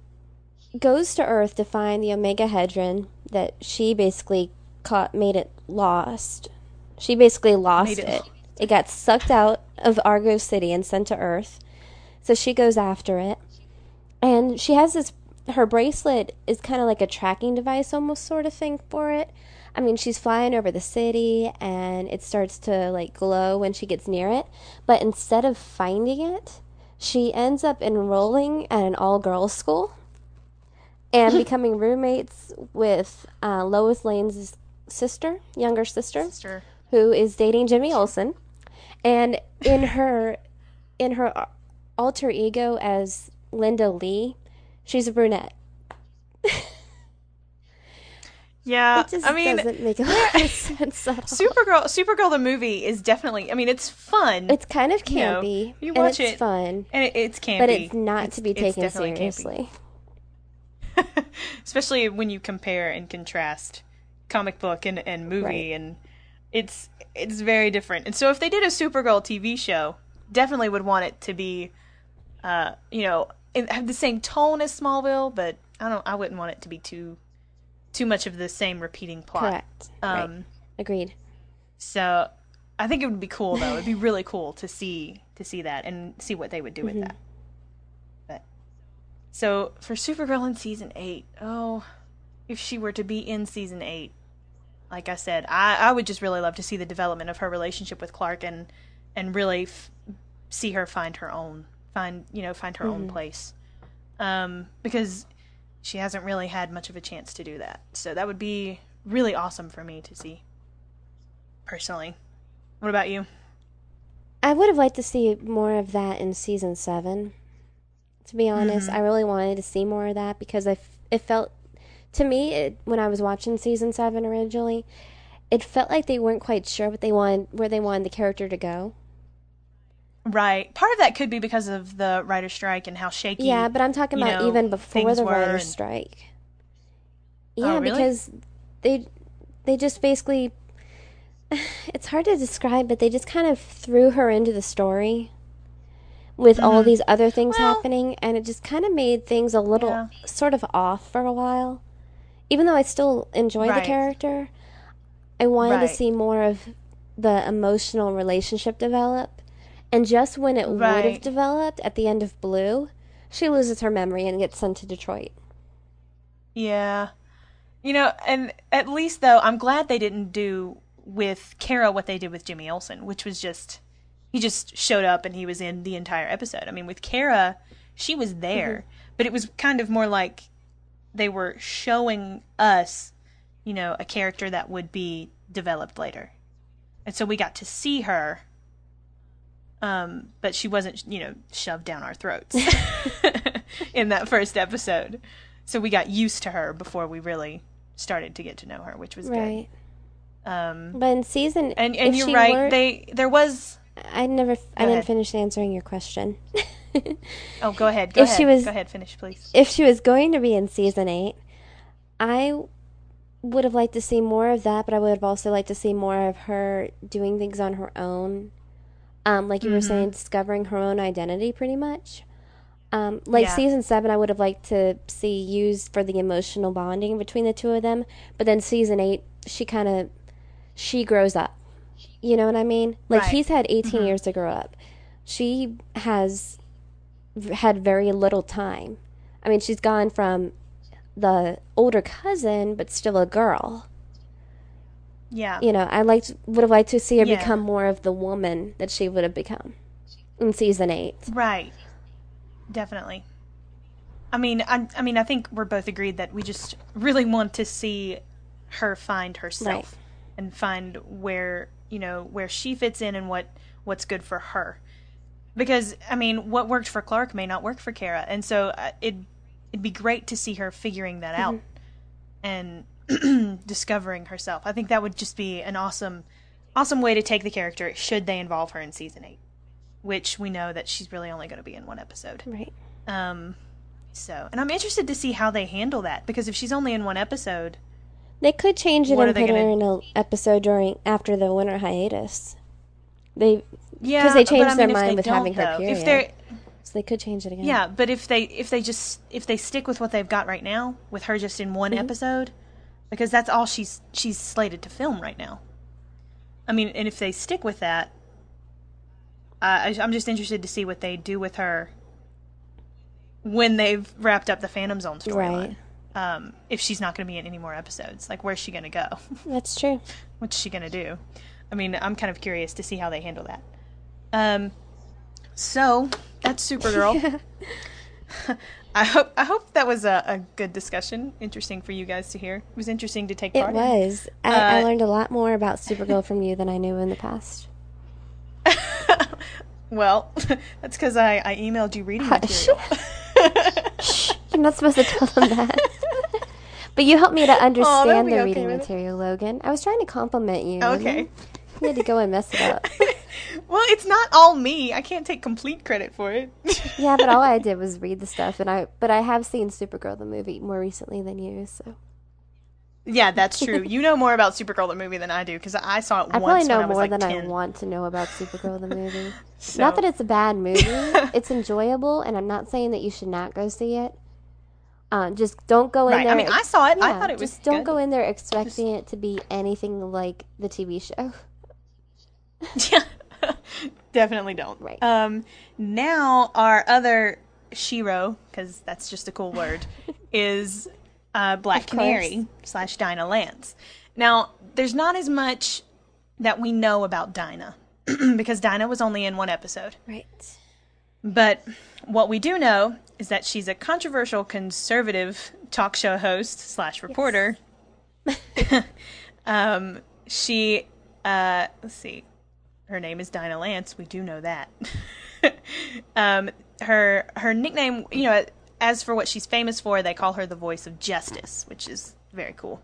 goes to Earth to find the Omegahedron that she basically caught, made it lost. She basically lost it. it It. got sucked out of Argo City and sent to Earth. So she goes after it. And she has this her bracelet is kind of like a tracking device almost sort of thing for it. I mean, she's flying over the city and it starts to like glow when she gets near it, but instead of finding it, she ends up enrolling at an all-girls school and becoming roommates with uh, Lois Lane's sister, younger sister Sister. who is dating Jimmy Olsen, and in <laughs> her in her alter ego as Linda Lee, she's a brunette. Yeah, I mean, doesn't make a lot of <laughs> <laughs> sense at all. Supergirl, Supergirl the movie is definitely. I mean, it's fun. It's kind of You know, campy, you and watch it's it, fun, and it, it's campy, but it's not It's- to be taken seriously. campy. <laughs> especially when you compare and contrast comic book and, and movie Right. and it's it's very different and so if they did a supergirl tv show definitely would want it to be uh you know have the same tone as smallville but i don't i wouldn't want it to be too too much of the same repeating plot Correct. um right. Agreed. so i think it would be cool though it'd be really cool to see to see that and see what they would do with that but so for supergirl in season 8 oh if she were to be in season 8 like i said i i would just really love to see the development of her relationship with clark and and really f- see her find her own find you know find her own place. Um because she hasn't really had much of a chance to do that. So that would be really awesome for me to see personally. What about you? I would have liked to see more of that in season seven. To be honest, Mm-hmm. I really wanted to see more of that because I f- it felt to me it, when I was watching season seven originally, it felt like they weren't quite sure what they wanted where they wanted the character to go. right part of that could be because of the writer strike and how shaky Yeah, but I'm talking about know, even before the writer's and- strike. Oh, Yeah, really? because they they just basically <sighs> it's hard to describe, but they just kind of threw her into the story with all these other things Mm-hmm. Well- happening, and it just kind of made things a little Yeah. sort of off for a while. Even though I still enjoy the character, I wanted to see more of the emotional relationship develop. And just when it would have developed at the end of Blue, she loses her memory and gets sent to Detroit. Yeah. You know, and at least though, I'm glad they didn't do with Kara what they did with Jimmy Olsen, which was just he just showed up and he was in the entire episode. I mean, with Kara, she was there, but it was kind of more like they were showing us, you know, a character that would be developed later. And so we got to see her um, but she wasn't, you know, shoved down our throats <laughs> <laughs> in that first episode. So we got used to her before we really started to get to know her, which was Right. good. Um, But in season, and and you're right. were- They there was. I never, I Go didn't finish answering your question. Oh, go ahead. <laughs> Go If ahead. she was- go ahead. Finish, please. if she was going to be in season eight, I would have liked to see more of that, but I would have also liked to see more of her doing things on her own. Um, like you were Mm-hmm. saying, discovering her own identity, pretty much. Um, like Yeah. season seven, I would have liked to see used for the emotional bonding between the two of them. But then season eight, she kind of she grows up. You know what I mean? Like Right. he's had 18 mm-hmm. years to grow up. She has had very little time. I mean, she's gone from the older cousin, but still a girl. Yeah. You know, I liked would have liked to see her Yeah. become more of the woman that she would have become in season eight. Right. Definitely. I mean, I, I mean, I think we're both agreed that we just really want to see her find herself and find where you know where she fits in and what what's good for her. Because I mean, what worked for Clark may not work for Kara, and so uh, it it'd be great to see her figuring that out and <clears throat> discovering herself. I think that would just be an awesome awesome way to take the character should they involve her in season 8 which we know that she's really only going to be in one episode. Right. Um, so, and I'm interested to see how they handle that because if she's only in one episode, They could change it What and put her gonna- in an episode during after the winter hiatus. They yeah, because they changed I their mean, mind with having her period. If they're so they could change it again. yeah, but if they if they just if they stick with what they've got right now with her just in one Mhm. episode, because that's all she's she's slated to film right now. I mean, and if they stick with that, uh, I, I'm just interested to see what they do with her when they've wrapped up the Phantom Zone storyline. Right. Um, if she's not going to be in any more episodes. Like, where's she going to go? <laughs> That's true. What's she going to do? I mean, I'm kind of curious to see how they handle that. Um, so that's Supergirl. <laughs> <laughs> I hope I hope that was a, a good discussion. Interesting for you guys to hear. It was interesting to take part. It was. I, I Uh, learned a lot more about Supergirl from you than I knew in the past. Well, that's because I, I emailed you reading Hush. material. You're not supposed to tell them that. But you helped me to <laughs> oh, understand be the okay reading material, Logan. I was trying to compliment you. okay. You had to go and mess it up. <laughs> Well, it's not all me. I can't take complete credit for it. <laughs> yeah, but all I did was read the stuff, and I but I have seen Supergirl the movie more recently than you, so Yeah, that's true. You know more about Supergirl the movie than I do because I saw it I once probably know when I was more like than 10. I want to know about Supergirl the movie. So- Not that it's a bad movie; it's enjoyable, and I'm not saying that you should not go see it. Um, just don't go in Right. there. I mean, I saw it. I thought it was just don't good. go in there expecting it to be anything like the TV show. <laughs> Yeah, <laughs> definitely don't. Right. Um, now our other Shero, because that's just a cool word, <laughs> is uh, Black Canary slash Dinah Lance. Now, there's not as much that we know about Dinah <clears throat> because Dinah was only in one episode. Right. But what we do know is that she's a controversial conservative talk show host slash reporter. <laughs> um, she, uh, let's see, her name is Dinah Lance. We do know that. <laughs> um, her her nickname, you know, as for what she's famous for, they call her the voice of justice, which is very cool.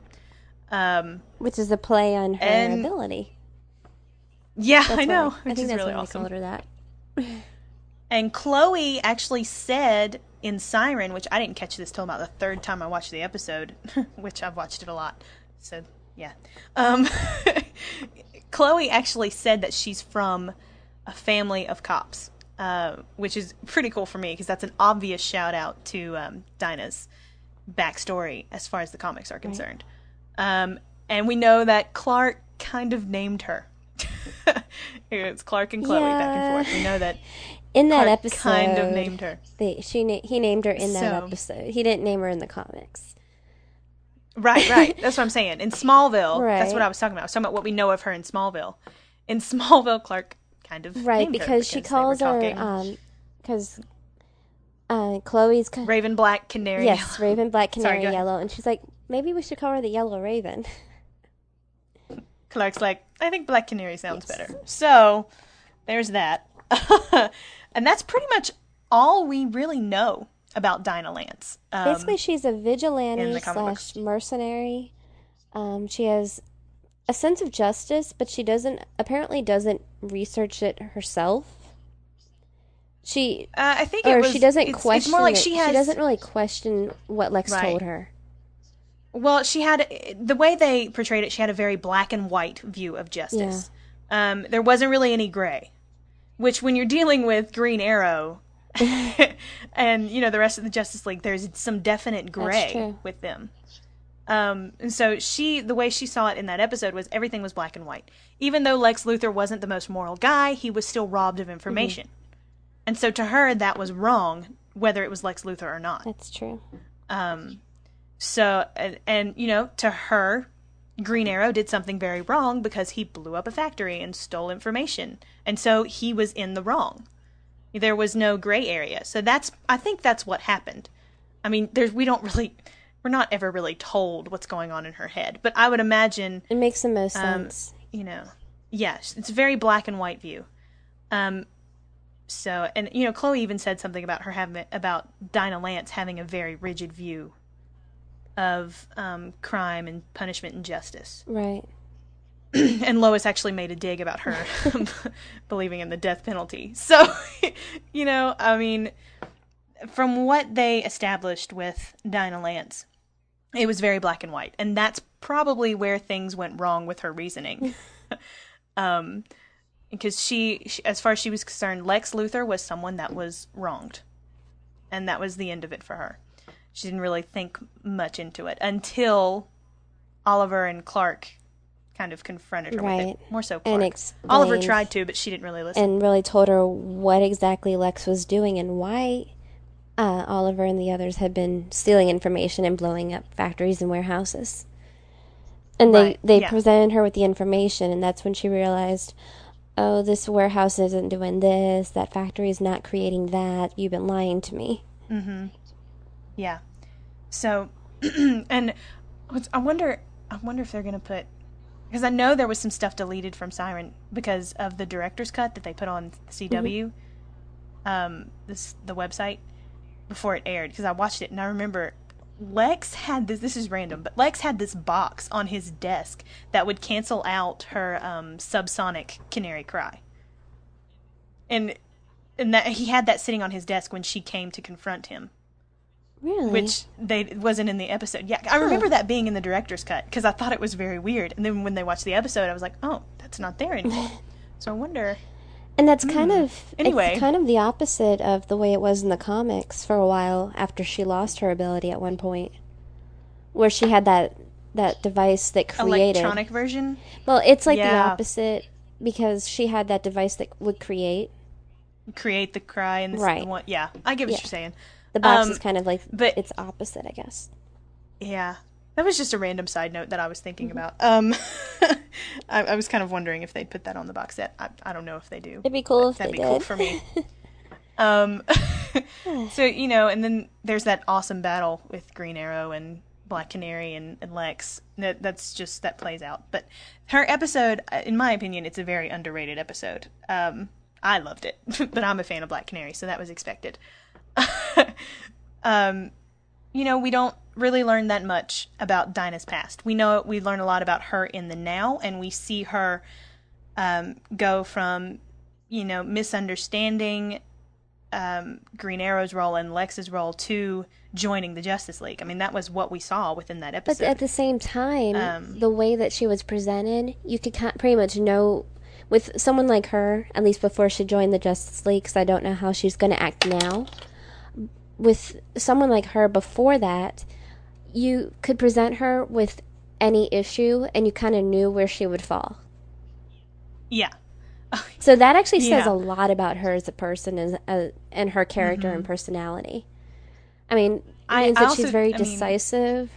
Um, Which is a play on her And- ability. yeah, That's I know, why- I think that's really why awesome. they called her that. <laughs> And Chloe actually said in Siren, which I didn't catch this till about the third time I watched the episode, <laughs> which I've watched it a lot. So yeah, um, <laughs> Chloe actually said that she's from a family of cops, uh, which is pretty cool for me because that's an obvious shout out to um, Dinah's backstory as far as the comics are concerned. Um, and we know that Clark kind of named her. <laughs> it's Clark and Chloe back and forth. We know that In that Clark episode, kind of named her. They, she na- he named her in that So- episode. He didn't name her in the comics. Right, right. That's what I'm saying. In Smallville, that's what I was talking about. I was talking about what we know of her in Smallville. In Smallville, Clark kind of Right, named her because she calls her talking um, because uh, Chloe's ki- Raven Black Canary. yes, Raven, Black, <laughs> Canary, ahead. Yellow, and she's like, maybe we should call her the Yellow Raven. Clark's like, I think Black Canary sounds Yes. better. So there's that, <laughs> and that's pretty much all we really know about Dinah Lance. Um, Basically, she's a vigilante slash books. mercenary. Um, she has a sense of justice, but she doesn't apparently doesn't research it herself. She uh, I think or it was. she doesn't it's, question. It's more like it. she has. doesn't really question what Lex Right. told her. Well, she had the way they portrayed it. She had a very black and white view of justice. Um, there wasn't really any gray, which when you're dealing with Green Arrow, <laughs> and you know the rest of the Justice League, there's some definite gray with them. Um, and so she, the way she saw it in that episode was everything was black and white. Even though Lex Luthor wasn't the most moral guy, he was still robbed of information. And so to her, that was wrong, whether it was Lex Luthor or not. That's true. Um, so, and, and, you know, to her, Green Arrow did something very wrong because he blew up a factory and stole information. And so he was in the wrong. There was no gray area. So that's, I think that's what happened. I mean, there's, we don't really, we're not ever really told what's going on in her head. But I would imagine, It makes the most Um, sense. you know, yes, it's a very black and white view. Um, so, and you know, Chloe even said something about her having about Dinah Lance having a very rigid view of um, crime and punishment and justice. <clears throat> Right. and Lois actually made a dig about her <laughs> believing in the death penalty. So, <laughs> you know, I mean, from what they established with Dinah Lance, it was very black and white, and that's probably where things went wrong with her reasoning. <laughs> um, because she, she, as far as she was concerned, Lex Luthor was someone that was wronged, and that was the end of it for her. She didn't really think much into it until Oliver and Clark kind of confronted her with Right. it. More so Clark. And Oliver tried to, but she didn't really listen. and really told her what exactly Lex was doing and why uh, Oliver and the others had been stealing information and blowing up factories and warehouses. And they, Right, they yeah. presented her with the information, and that's when she realized, oh, this warehouse isn't doing this, that factory is not creating that, you've been lying to me. Yeah. So, <clears throat> and I wonder, I wonder if they're gonna put, because I know there was some stuff deleted from Siren because of the director's cut that they put on CW, um, this the website before it aired. Because I watched it and I remember Lex had this. This is random, but Lex had this box on his desk that would cancel out her um, subsonic canary cry, and and that he had that sitting on his desk when she came to confront him Really? which they wasn't in the episode. Yeah, I remember that being in the director's cut because I thought it was very weird. And then when they watched the episode, I was like, oh, that's not there anymore. <laughs> so I wonder. And that's kind of Hmm. Anyway. it's kind of the opposite of the way it was in the comics for a while after she lost her ability at one point, where she had that that device that created. Electronic version. Well, it's like the opposite because she had that device that would create. Create the cry and this Right. the one. Yeah, I get what Yeah. you're saying. The box Um, is kind of like but- its opposite, I guess. Yeah, that was just a random side note that I was thinking Mm-hmm. about. Um, <laughs> I, I was kind of wondering if they'd put that on the box set. I, I don't know if they do. It'd be cool if That'd be did. cool for me. <laughs> Um, <laughs> so you know, and then there's that awesome battle with Green Arrow and Black Canary and, and Lex. That that's just that plays out. But her episode, uh, in my opinion, it's a very underrated episode. Um, I loved it, but I'm a fan of Black Canary, so that was expected. <laughs> um, you know, we don't really learn that much about Dinah's past. We know we learn a lot about her in the now, and we see her um, go from, you know, misunderstanding um, Green Arrow's role and Lex's role to joining the Justice League. I mean, that was what we saw within that episode. But at the same time, Um, the way that she was presented, you could pretty much know with someone like her, at least before she joined the Justice League, because I don't know how she's going to act now. With someone like her before that, you could present her with any issue and you kind of knew where she would fall. yeah. <laughs> So that actually says Yeah. Mm-hmm. a lot about her as a person and, uh, and her character and personality. I mean, I- means I that also- she's very I mean- Mm-hmm. decisive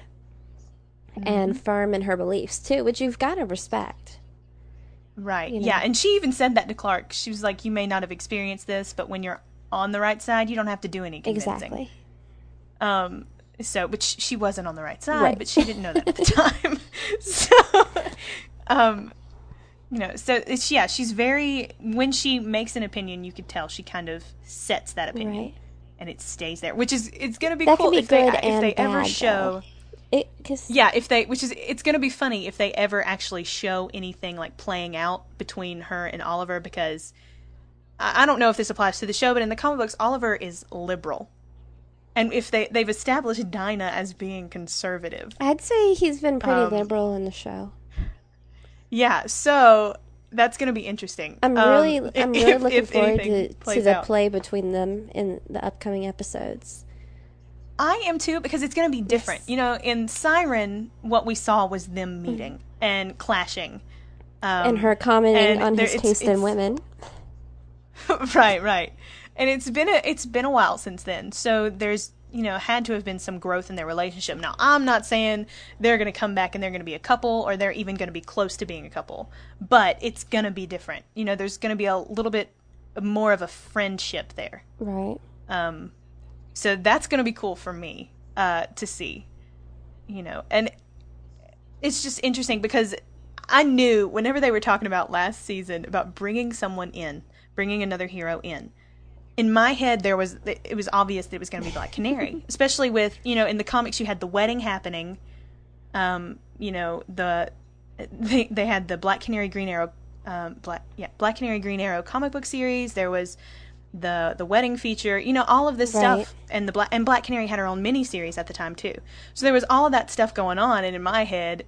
and firm in her beliefs too, which you've got to respect. Right. you know. Yeah, and she even said that to Clark. She was like, "You may not have experienced this, but when you're on the right side, you don't have to do any convincing." Exactly. Um, so, which she wasn't on the right side, Right. but she didn't know that at the <laughs> time. <laughs> so, um, you know, so it's yeah, she's very when she makes an opinion, you could tell she kind of sets that opinion, Right. and it stays there, which is it's gonna be That cool be if they if they ever show. It cause Yeah, if they, which is, it's going to be funny if they ever actually show anything like playing out between her and Oliver because I, don't know if this applies to the show, but in the comic books, Oliver is liberal. And if they, they've established Dinah as being conservative. I'd say he's been pretty Um, liberal in the show. Yeah, so, that's going to be interesting. I'm Um, really, I'm <laughs> really if- looking if forward to, to the out. play between them in the upcoming episodes. I am too because it's going to be different. You know, in Siren, what we saw was them meeting and clashing. Um, and her commenting and on there- his it's- taste in women. <laughs> right, right. And it's been a it's been a while since then. So there's you know had to have been some growth in their relationship. Now I'm not saying they're going to come back and they're going to be a couple or they're even going to be close to being a couple, but it's going to be different. You know, there's going to be a little bit more of a friendship there. Right. Um, so that's going to be cool for me uh, to see, you know, and it's just interesting because I knew whenever they were talking about last season about bringing someone in, bringing another hero in. In my head, there was it was obvious that it was going to be Black Canary, <laughs> especially with you know in the comics you had the wedding happening, um, you know the they they had the Black Canary Green Arrow, um, Black yeah Black Canary Green Arrow comic book series. There was the the wedding feature, you know, all of this Right. stuff, and the black and Black Canary had her own mini series at the time too. So there was all of that stuff going on, and in my head,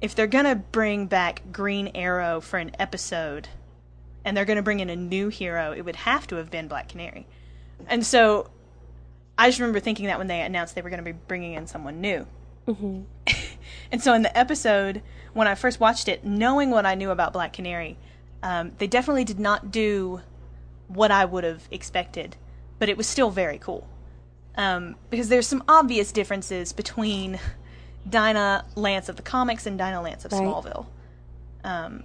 if they're gonna bring back Green Arrow for an episode, and they're gonna bring in a new hero, it would have to have been Black Canary. And so, I just remember thinking that when they announced they were gonna be bringing in someone new. hmm <laughs> And so in the episode, when I first watched it, knowing what I knew about Black Canary, um, they definitely did not do what I would have expected, but it was still very cool. Um, because there's some obvious differences between Dinah Lance of the comics and Dinah Lance of Right. Smallville. Um,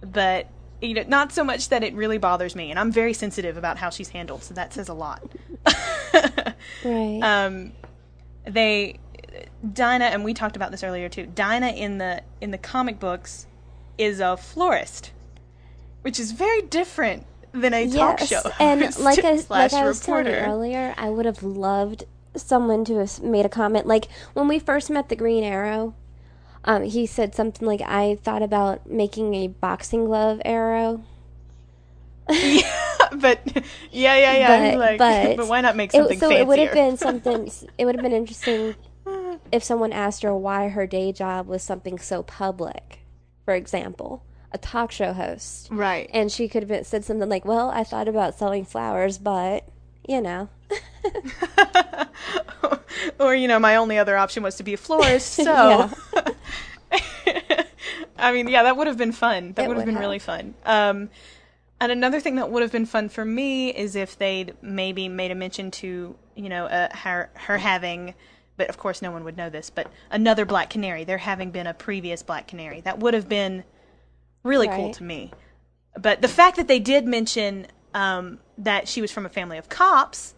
but you know, not so much that it really bothers me, and I'm very sensitive about how she's handled, so that says a lot. <laughs> Right. um, they Dinah and we talked about this earlier too. Dinah in the in the comic books is a florist, which is very different than a talk yes, show and <laughs> like I slash like I was telling you earlier, I would have loved someone to have made a comment. Like when we first met the Green Arrow, um, he said something like, "I thought about making a boxing glove arrow." yeah, <laughs> but yeah, yeah, yeah. But- like, but why not make It- something so fancier? it would have been something. It would have been interesting <laughs> if someone asked her why her day job was something so public. For example, a talk show host, right. and she could have said something like, "Well, I thought about selling flowers, but you know." <laughs> or you know, my only other option was to be a florist. <laughs> So, <laughs> I mean, yeah, that would have been fun. That would have been have. really fun. Um, and another thing that would have been fun for me is if they'd maybe made a mention to you know uh, her her having. But of course, no one would know this. But another Black Canary, there having been a previous Black Canary, that would have been really cool to me. But the fact that they did mention um, that she was from a family of cops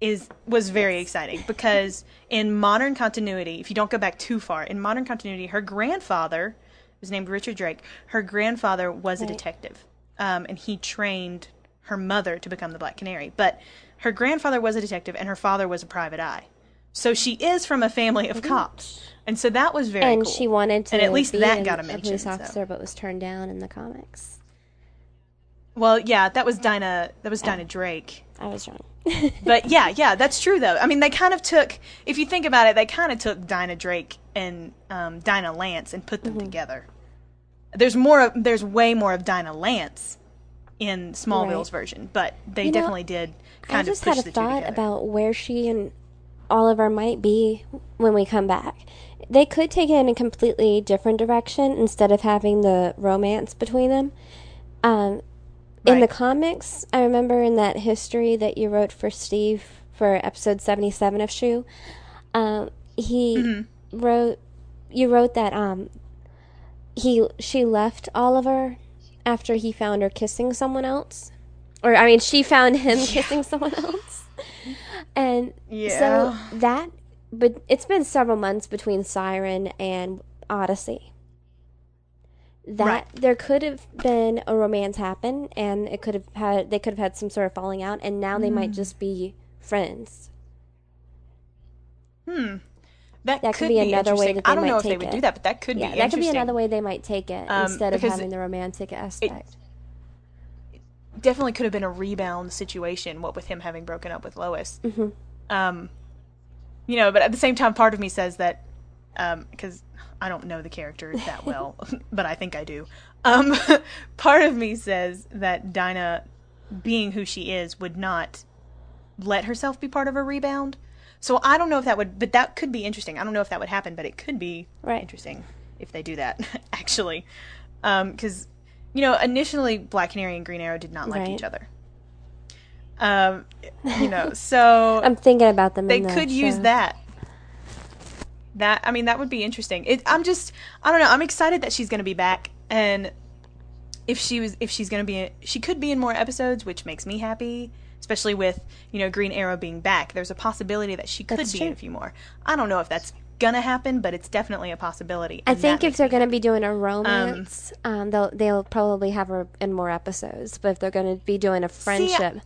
is was very exciting because in modern continuity, if you don't go back too far, in modern continuity, her grandfather was named Richard Drake. Her grandfather was a detective, um, and he trained her mother to become the Black Canary. But her grandfather was a detective, and her father was a private eye. So she is from a family of cops, and so that was very and cool. she wanted to And at least be that got a a mention, police so. officer, but was turned down in the comics. Well, yeah, that was Dinah. That was Dinah Drake. I was wrong. <laughs> But yeah, yeah, that's true though. I mean, they kind of took, if you think about it, they kind of took Dinah Drake and um, Dinah Lance and put them Mm-hmm. together. There's more. Of, there's way more of Dinah Lance in Smallville's Right. version, but they You know, definitely did kind of I of just push had a thought about where she and Oliver might be when we come back. They could take it in a completely different direction instead of having the romance between them. Um, In the comics, I remember in that history that you wrote for Steve for episode 77 of Shoe, um, he Mm-hmm. wrote, you wrote that um, he she left Oliver after he found her kissing someone else. Or, I mean, she found him kissing someone else. And Yeah. so that, but it's been several months between Siren and Odyssey. That Right. there could have been a romance happen, and it could have had they could have had some sort of falling out, and now they Mm. might just be friends. Hmm. That, That could be another way that they I don't know if they would it. do that, but that could Yeah, be that could be another way they might take it Um, instead of having the romantic aspect. Definitely could have been a rebound situation. What with him having broken up with Lois. Mhm. Um, you know, but at the same time, part of me says that because I don't know the character that well, <laughs> but I think I do. Um, <laughs> part of me says that Dinah, being who she is, would not let herself be part of a rebound. So I don't know if that would, but that could be interesting. I don't know if that would happen, but it could be Right. interesting if they do that, <laughs> actually. Because, you know, initially Black Canary and Green Arrow did not like Right. each other. Um, you know, so I'm thinking about them. they could use that. That I mean, that would be interesting. It, I'm just, I don't know. I'm excited that she's going to be back, and if she was, if she's going to be, she could be in more episodes, which makes me happy. Especially with you know Green Arrow being back, there's a possibility that she could That's be in a few more. I don't know if that's gonna happen, but it's definitely a possibility. I think if they're going to be doing a romance, um, they'll they'll probably have her in more episodes. But if they're going to be doing a friendship,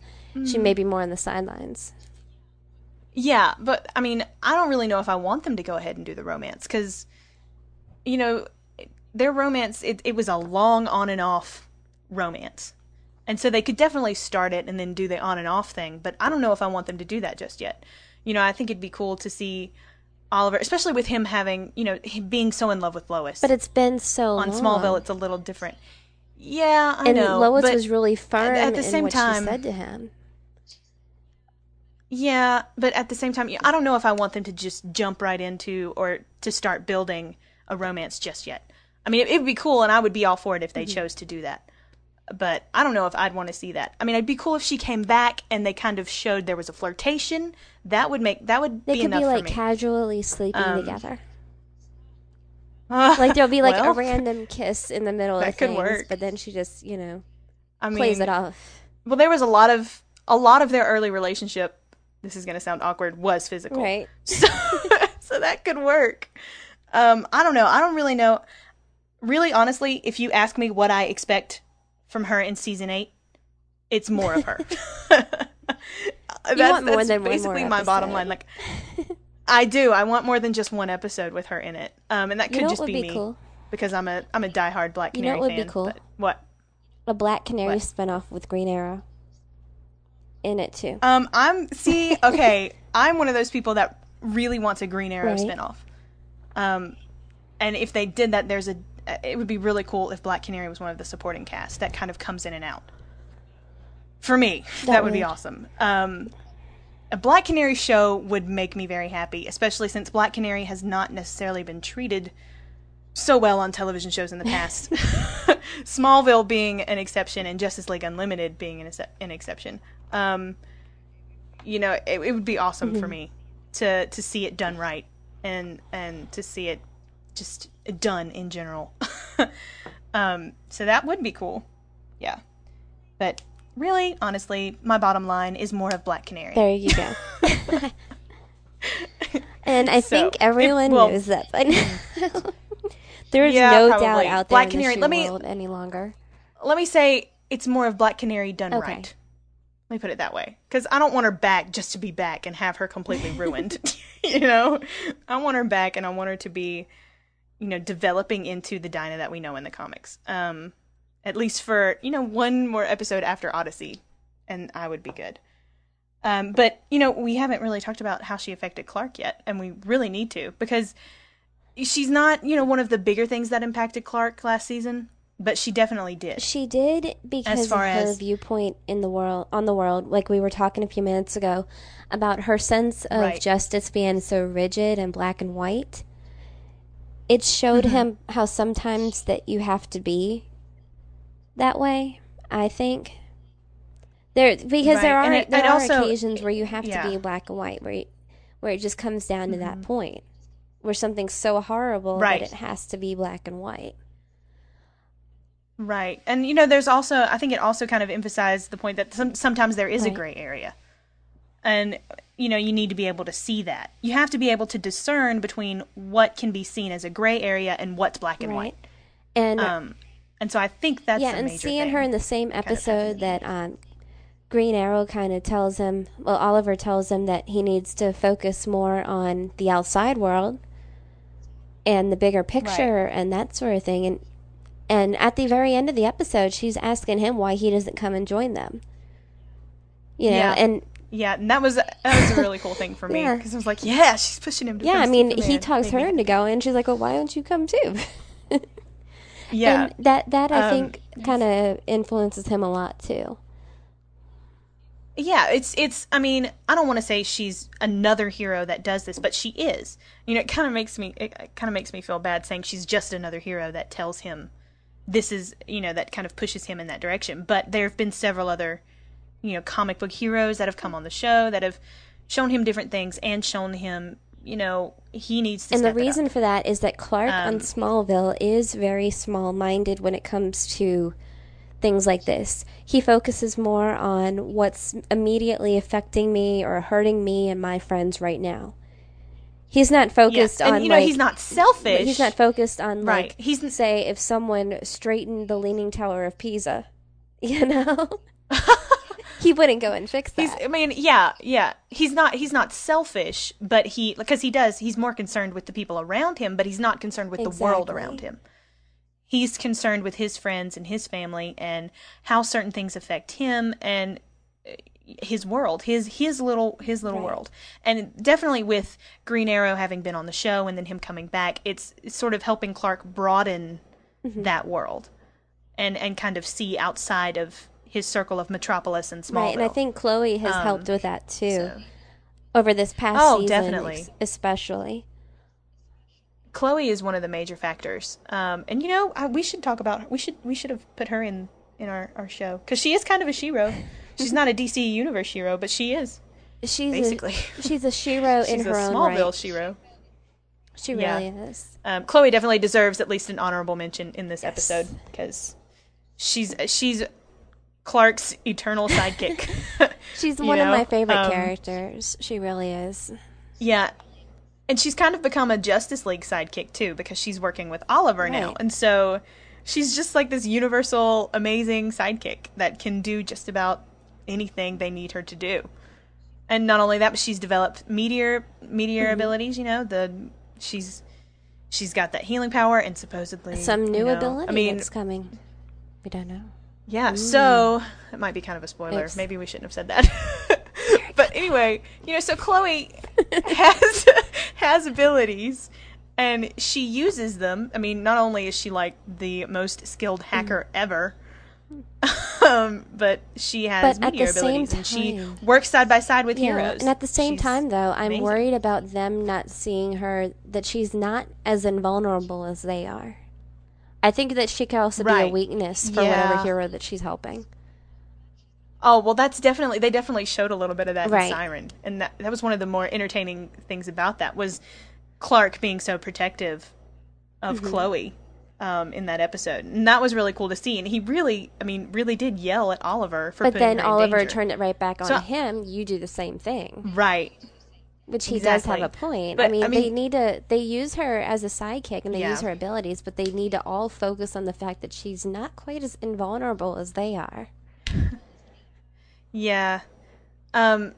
she may be more on the sidelines. Yeah, but I mean, I don't really know if I want them to go ahead and do the romance because, you know, their romance it, it was a long on and off romance, and so they could definitely start it and then do the on and off thing. But I don't know if I want them to do that just yet. You know, I think it'd be cool to see Oliver, especially with him having you know being so in love with Lois. But it's been so on long. Smallville, it's a little different. Yeah, I and know. Lois but- was really firm at the in same what time- she said to him. Yeah, but at the same time, I don't know if I want them to just jump right into or to start building a romance just yet. I mean, it, would be cool, and I would be all for it if they Mm-hmm. chose to do that. But I don't know if I'd want to see that. I mean, it'd be cool if she came back and they kind of showed there was a flirtation. That would make that would They be could enough be like casually sleeping Um, together. <laughs> Like there'll be like Well, a <laughs> random kiss in the middle that of could things, work. but then she just you know I mean, plays it off. Well, there was a lot of a lot of their early relationship. This is going to sound awkward. Was physical, Right. <laughs> So, so that could work. Um, I don't know. I don't really know. Really, honestly, if you ask me what I expect from her in season eight, it's more of her. <laughs> that's want more that's than one more basically my bottom line. Like, I do. I want more than just one episode with her in it. Um, and that You could know just be, be me cool? because I'm a I'm a diehard Black You know Canary what would be fan. cool? what? A Black Canary What? spinoff with Green Arrow in it too. Um, I'm see. Okay, <laughs> I'm one of those people that really wants a Green Arrow Right. spinoff. Um, and if they did that, there's a. It would be really cool if Black Canary was one of the supporting cast that kind of comes in and out. For me, that, That would be awesome. Um, a Black Canary show would make me very happy, especially since Black Canary has not necessarily been treated so well on television shows in the past. <laughs> Smallville being an exception and Justice League Unlimited being an, excep- an exception. Um, you know, it, it would be awesome for me to to see it done right and and to see it just done in general. <laughs> um, so that would be cool. Yeah. But really, honestly, my bottom line is more of Black Canary. There you go. <laughs> and I So, think everyone well- knows that by now. There is Yeah, no doubt probably. out there Black Canary- the let me- any longer. Let me say it's more of Black Canary done Okay. right. Let me put it that way. Because I don't want her back just to be back and have her completely ruined. <laughs> <laughs> you know? I want her back and I want her to be, you know, developing into the Dinah that we know in the comics. Um, at least for, you know, one more episode after Odyssey. And I would be good. Um, but, you know, we haven't really talked about how she affected Clark yet. And we really need to. Because she's not, you know, one of the bigger things that impacted Clark last season. But she definitely did. She did because far of her as- viewpoint in the world on the world, like we were talking a few minutes ago about her sense of Right. justice being so rigid and black and white. It showed Mm-hmm. him how sometimes that you have to be that way. I think there because there are it- there are also- occasions where you have yeah. Mm-hmm. to be black and white, where you, where it just comes down to that point where something's so horrible Right. that it has to be black and white. Right. And you know, there's also I think it also kind of emphasized the point that some, sometimes there is a gray area. And you know, you need to be able to see that. You have to be able to discern between what can be seen as a gray area and what's black and Right. white. And Um and so I think that's yeah, and seeing her in the same of episode that um, Green Arrow kind of tells him, well, Oliver tells him that he needs to focus more on the outside world and the bigger picture and that sort of thing. And and at the very end of the episode, she's asking him why he doesn't come and join them. You know, Yeah. and Yeah, and that was that was a really cool thing for me Yeah. because I was like, yeah, she's pushing him to. Yeah, I mean, he talks her into going, and she's like, "Well, why don't you come too?" <laughs> Yeah, and that that I Um, think kind of influences him a lot too. Yeah. It's it's. I mean, I don't want to say she's another hero that does this, but she is. You know, it kind of makes me it kind of makes me feel bad saying she's just another hero that tells him this is you know that kind of pushes him in that direction. But there have been several other you know comic book heroes that have come on the show that have shown him different things and shown him you know he needs to And the step it up. reason for that is that Clark on Um, Smallville is very small minded when it comes to things like this. He focuses more on what's immediately affecting me or hurting me and my friends right now. He's not Yeah, focused and on you know like, he's not selfish. he's not focused on Right. like He's say if someone straightened the leaning tower of Pisa, <laughs> you know, <laughs> he wouldn't go and fix that. He's, I mean, yeah, yeah. He's not. He's not selfish, but he because he does. He's more concerned with the people around him, but he's not concerned with the world around him. He's concerned with his friends and his family and how certain things affect him and uh, his world, his his little his little Right. world. And definitely with Green Arrow having been on the show and then him coming back, it's, it's sort of helping Clark broaden Mm-hmm. that world and and kind of see outside of his circle of Metropolis and Smallville. right, and I think Chloe has Um, helped with that too. so- over this past Oh, season, definitely. especially. Chloe is one of the major factors. Um, and you know, I, we should talk about we should we should have put her in in our our show because she is kind of a shero. <laughs> She's not a DC Universe hero, but she is She's basically. a, she's a shero <laughs> in She's a her own Smallville right. shero. She yeah. really is. Um, Chloe definitely deserves at least an honorable mention in this Yes. episode because she's she's Clark's eternal sidekick. <laughs> She's one of my favorite um, characters. She really is. Yeah. And she's kind of become a Justice League sidekick too because she's working with Oliver now. And so she's just like this universal amazing sidekick that can do just about anything they need her to do. And not only that, but she's developed meteor meteor Mm-hmm. abilities, you know, the she's she's got that healing power and supposedly Some new you know, ability I mean, that's coming. We don't know. yeah, so it might be kind of a spoiler. Oops. Maybe we shouldn't have said that. <laughs> but anyway, you know, so Chloe <laughs> has has abilities and she uses them. I mean, not only is she like the most skilled Mm-hmm. hacker ever, <laughs> um, but she has But at the meteor same abilities and she works side by side with Yeah, heroes. and at the same She's time, though, I'm amazing. worried about them not seeing her that she's not as invulnerable as they are. I think that she could also be a weakness for Yeah. whatever hero that she's helping. Oh well, that's definitely they definitely showed a little bit of that Right. in Siren, and that that was one of the more entertaining things about that was Clark being so protective of Mm-hmm. Chloe um, in that episode, and that was really cool to see. And he really, I mean, really did yell at Oliver for But putting then her in Oliver danger. turned it right back on So- him. You do the same thing, right. which he does have a point. But, I, mean, I they need to they use her as a sidekick and they Yeah. use her abilities, but they need to all focus on the fact that she's not quite as invulnerable as they are. <laughs> Yeah. Um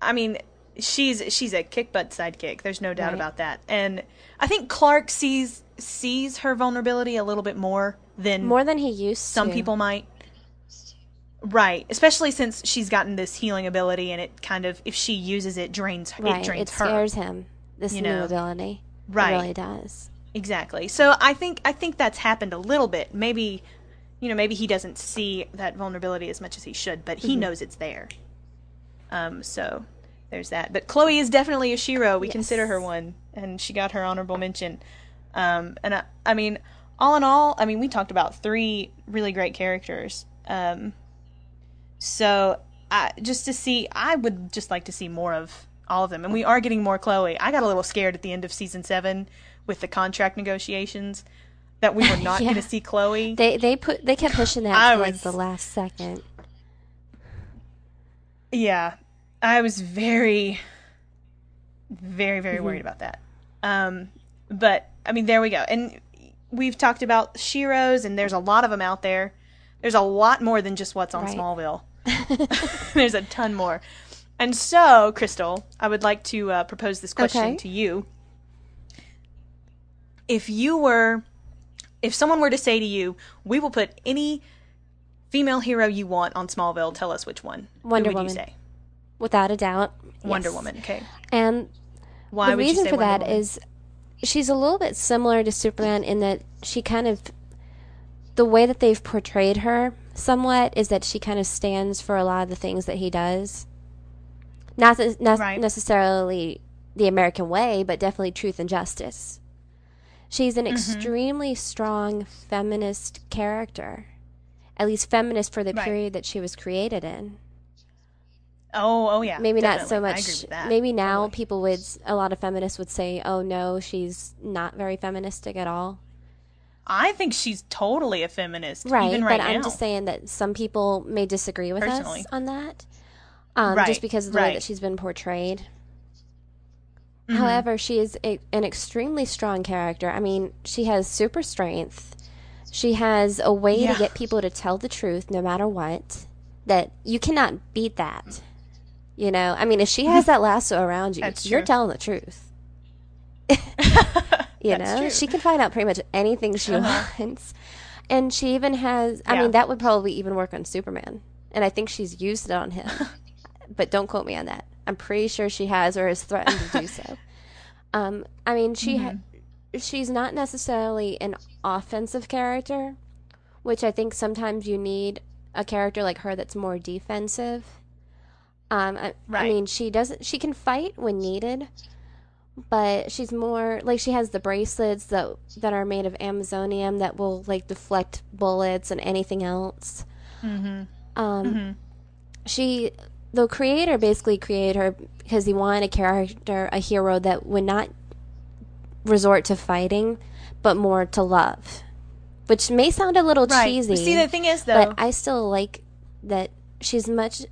I mean she's she's a kick butt sidekick. There's no doubt Right. about that. And I think Clark sees sees her vulnerability a little bit more than More than he used to some to. people might. Right, especially since she's gotten this healing ability and it kind of if she uses it drains right? it drains it her. scares him. This you new know. ability, Right. It really does. Exactly. So I think I think that's happened a little bit. Maybe you know, maybe he doesn't see that vulnerability as much as he should, but Mm-hmm. he knows it's there. Um so there's that. But Chloe is definitely a Shero. We Yes. consider her one and she got her honorable mention. Um and I, I mean, all in all, I mean, we talked about three really great characters. Um so I just to see I would just like to see more of all of them. And we are getting more Chloe. I got a little scared at the end of season 7 with the contract negotiations that we were <laughs> not Yeah. going to see Chloe. They they put they kept pushing that I to like was- the last second. Yeah, I was very, very, very Mm-hmm. worried about that. Um, but I mean, there we go. And we've talked about Sheros, and there's a lot of them out there. There's a lot more than just what's on Right. Smallville. <laughs> <laughs> there's a ton more. And so, Crystal, I would like to uh, propose this question Okay. to you. If you were, if someone were to say to you, "We will put any female hero you want on Smallville," tell us which one. Wonder Who would Woman. you say? without a doubt. Wonder yes. Woman. Okay. And Why the would reason you say for Wonder that Woman? is she's a little bit similar to Superman in that she kind of the way that they've portrayed her somewhat is that she kind of stands for a lot of the things that he does. Not not Right. necessarily the American way, but definitely truth and justice. She's Mm-hmm. an extremely strong feminist character. At least feminist for the Right. period that she was created in Oh, oh yeah. maybe not so definitely. Much agree with that. maybe now Totally. people would a lot of feminists would say oh no she's not very feministic at all I think she's totally a feminist. right Even right but i'm just saying that some people may disagree with Personally. us on that um, Right, just because of the way that she's been portrayed Mhm. however she is a, an extremely strong character i mean she has super strength she has a way Yeah. to get people to tell the truth no matter what that you cannot beat that you know i mean if she has that lasso around you <laughs> you're telling the truth <laughs> You know, true. she can find out pretty much anything she Uh-huh. wants. And she even has, I Yeah. mean, that would probably even work on Superman. And I think she's used it on him. <laughs> but don't quote me on that. I'm pretty sure she has or has threatened to do <laughs> so. Um, I mean, she Mm-hmm. she's not necessarily an offensive character, which I think sometimes you need a character like her that's more defensive. Um, I, I mean, she doesn't. She can fight when needed, but she's more like she has the bracelets that that are made of Amazonium that will like deflect bullets and anything else. Mhm. Um, Mhm. she the creator basically created her because he wanted a character, a hero that would not resort to fighting, but more to love. Which may sound a little Right. cheesy. See, the thing is, though, but I still like that she's much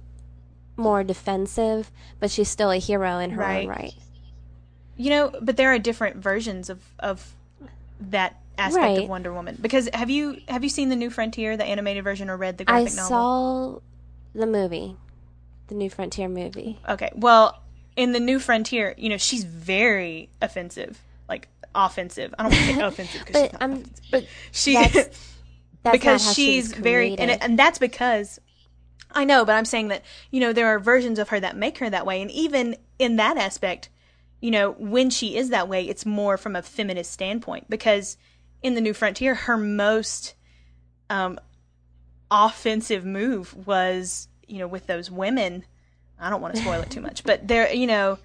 more defensive, but she's still a hero in her own Right. right. you know, but there are different versions of of that aspect Right. of Wonder Woman. Because have you have you seen the New Frontier, the animated version, or read the I graphic novel? saw the movie, the New Frontier movie. Okay. Well, in the New Frontier, you know, she's very offensive, like offensive. I don't want to say <laughs> offensive because she's not. I'm, but she that's, <laughs> that's because how she she's very and, and that's because I know, but I'm saying that you know there are versions of her that make her that way, and even in that aspect, you know, when she is that way, it's more from a feminist standpoint because in the New Frontier, her most um, offensive move was you know with those women. I don't want to spoil it too much, but there, you know.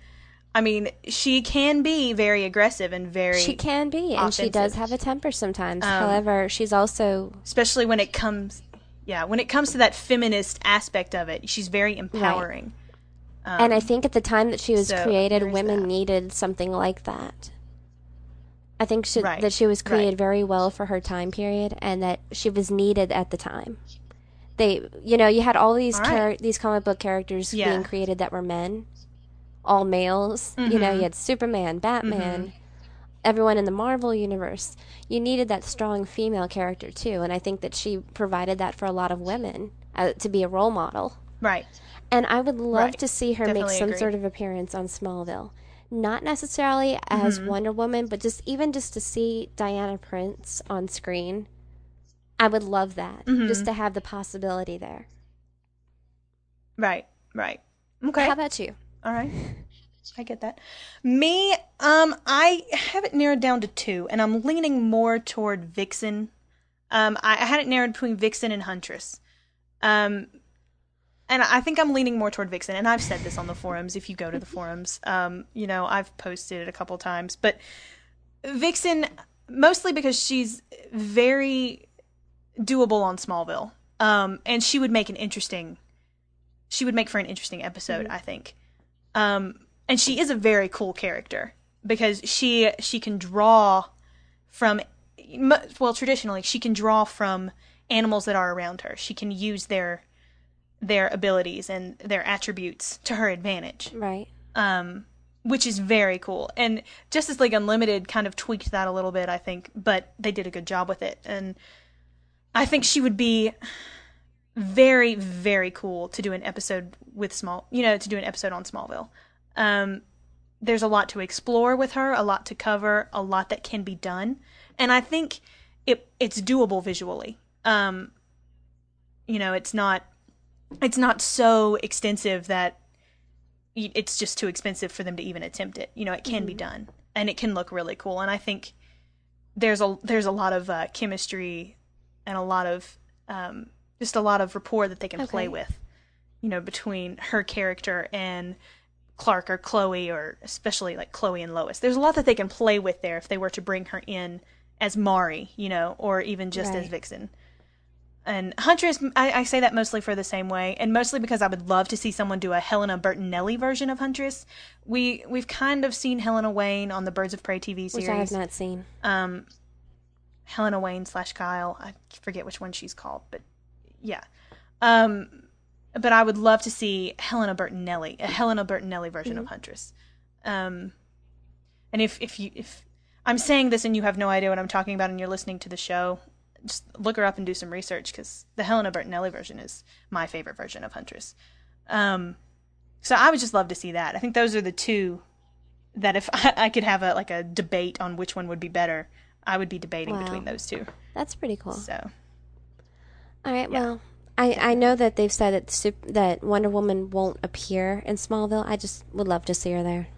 I mean, she can be very aggressive and very, She can be, and she does have a temper sometimes. Um, However, she's also especially when it comes, yeah, when it comes to that feminist aspect of it. She's very empowering. Um, and I think at the time that she was so created, women that. needed something like that. I think she, Right, that she was right. created very well for her time period, and that she was needed at the time. They, you know, you had all these All right. char- these comic book characters Yeah. being created that were men, all males. You know, Mhm. you had Superman, Batman, everyone in the Marvel universe. You needed that strong female character too, and I think that she provided that for a lot of women uh, to be a role model. right. And I would love Right. to see her make some agree. sort of appearance on Smallville. Not necessarily as Mm-hmm. Wonder Woman, but just even just to see Diana Prince on screen. I would love that. Mm-hmm. Just to have the possibility there. Right. Right. Okay. How about you? All right. I get that. Me, um, I have it narrowed down to two, and I'm leaning more toward Vixen. Um, I, I had it narrowed between Vixen and Huntress. Um, and I think I'm leaning more toward Vixen, and I've said this on the forums. If you go to the <laughs> forums, um, you know I've posted it a couple times, but Vixen mostly because she's very doable on Smallville, um, and she would make an interesting. She would make for an interesting episode, I think. Um, and she is a very cool character because she she can draw from well traditionally she can draw from animals that are around her. She can use their their abilities and their attributes to her advantage Right. um, which is very cool. And Justice League Unlimited kind of tweaked that a little bit, I think, but they did a good job with it. And I think she would be very, very cool to do an episode with Small, you know, to do an episode on Smallville. Um, there's a lot to explore with her, a lot to cover, a lot that can be done, and I think it it's doable visually. Um, you know, it's not it's not so extensive that it's just too expensive for them to even attempt it. You know, it can be done, and it can look really cool. And I think there's a there's a lot of uh, chemistry and a lot of um, just a lot of rapport that they can play with. You know, between her character and Clark or Chloe, or especially like Chloe and Lois. There's a lot that they can play with there if they were to bring her in as Mari, you know, or even just as Vixen. And Huntress, I, I say that mostly for the same way, and mostly because I would love to see someone do a Helena Bertinelli version of Huntress. We we've kind of seen Helena Wayne on the Birds of Prey TV series, which I have not seen. Um, Helena Wayne slash Kyle. I forget which one she's called, but yeah. Um, but I would love to see Helena Bertinelli, a Helena Bertinelli version of Huntress. Um, and if if you if I'm saying this and you have no idea what I'm talking about and you're listening to the show, just look her up and do some research because the Helena Bertinelli version is my favorite version of Huntress. Um, so I would just love to see that. I think those are the two that if <laughs> I, I could have a like a debate on which one would be better, I would be debating Wow. between those two. That's pretty cool. So All right. Yeah. Well, I I know that they've said that sup- that Wonder Woman won't appear in Smallville. I just would love to see her there.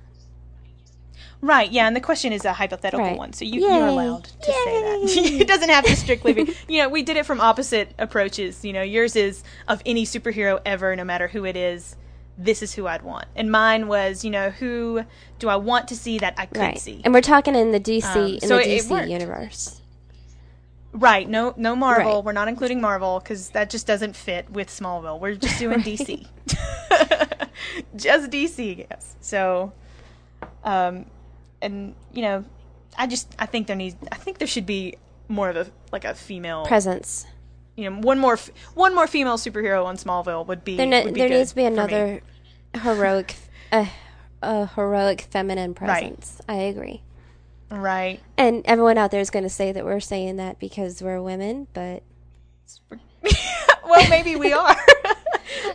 right, yeah, and the question is a hypothetical Right. one, so you, you're allowed to say that. <laughs> it doesn't have to strictly be. You know, we did it from opposite approaches. You know, yours is of any superhero ever, no matter who it is. This is who I'd want, and mine was, you know, who do I want to see that I could Right. see? And we're talking in the DC Um, in so the it DC worked. universe. Right. No, no Marvel. Right. We're not including Marvel because that just doesn't fit with Smallville. We're just doing <laughs> DC. <laughs> just DC, yes. So, um, and you know, I just I think there needs I think there should be more of a like a female Presence. You know one more f- one more female superhero on Smallville would be There, would be there needs to be another heroic, <laughs> uh, a heroic feminine presence. I agree. right. And everyone out there is going to say that we're saying that because we're women, but <laughs> well, maybe we are. <laughs>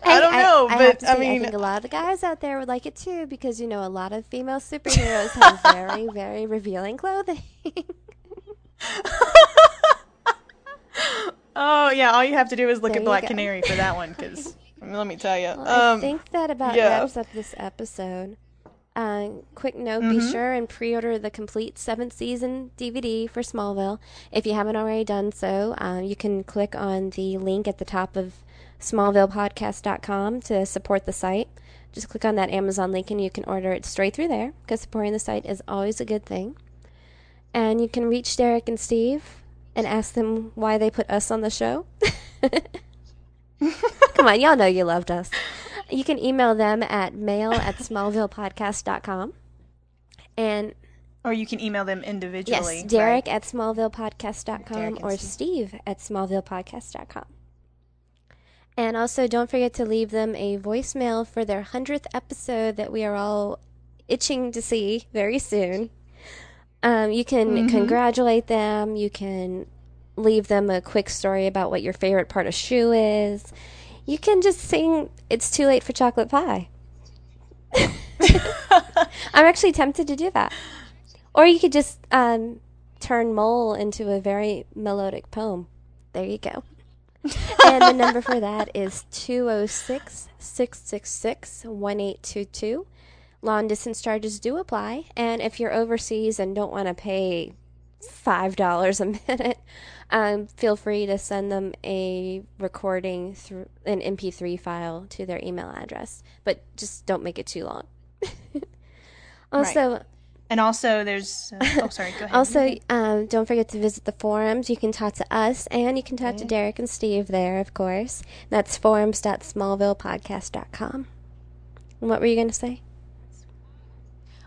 I don't know, I, but I, say, mean, I think a lot of the guys out there would like it too because you know a lot of female superheroes have very, very revealing clothing. Oh yeah, all you have to do is look There at Black. Canary for that one because <laughs> let me tell you. Well, I um, think that about yeah. wraps up this episode. Uh, quick note: Mm-hmm. be sure and pre-order the complete seventh season DVD for Smallville. If you haven't already done so, uh, you can click on the link at the top of SmallvillePodcast.com to support the site. Just click on that Amazon link and you can order it straight through there because supporting the site is always a good thing. And you can reach Derek and Steve and ask them why they put us on the show. <laughs> Come on, y'all know you loved us. You can email them at mail at smallvillepodcast.com. And or you can email them individually. yes, Derek right? at smallvillepodcast.com Derek or Steve. Steve at smallvillepodcast.com. And also, don't forget to leave them a voicemail for their 100th episode that we are all itching to see very soon. Um, you can Mm-hmm. congratulate them. You can leave them a quick story about what your favorite part of Shoe is. You can just sing It's Too Late for Chocolate Pie. <laughs> I'm actually tempted to do that. Or you could just um, turn Mole into a very melodic poem. There you go. and the number for that is 206 666 1822. Long distance charges do apply. And if you're overseas and don't want to pay $5 a <laughs> minute, um, feel free to send them a recording through an MP3 file to their email address. But just don't make it too long. <laughs> also, And also, there's. Uh, oh, sorry. Go ahead. <laughs> also, um, don't forget to visit the forums. You can talk to us, and you can talk to Derek and Steve there, of course. That's forums.smallvillepodcast.com. And what were you going to say?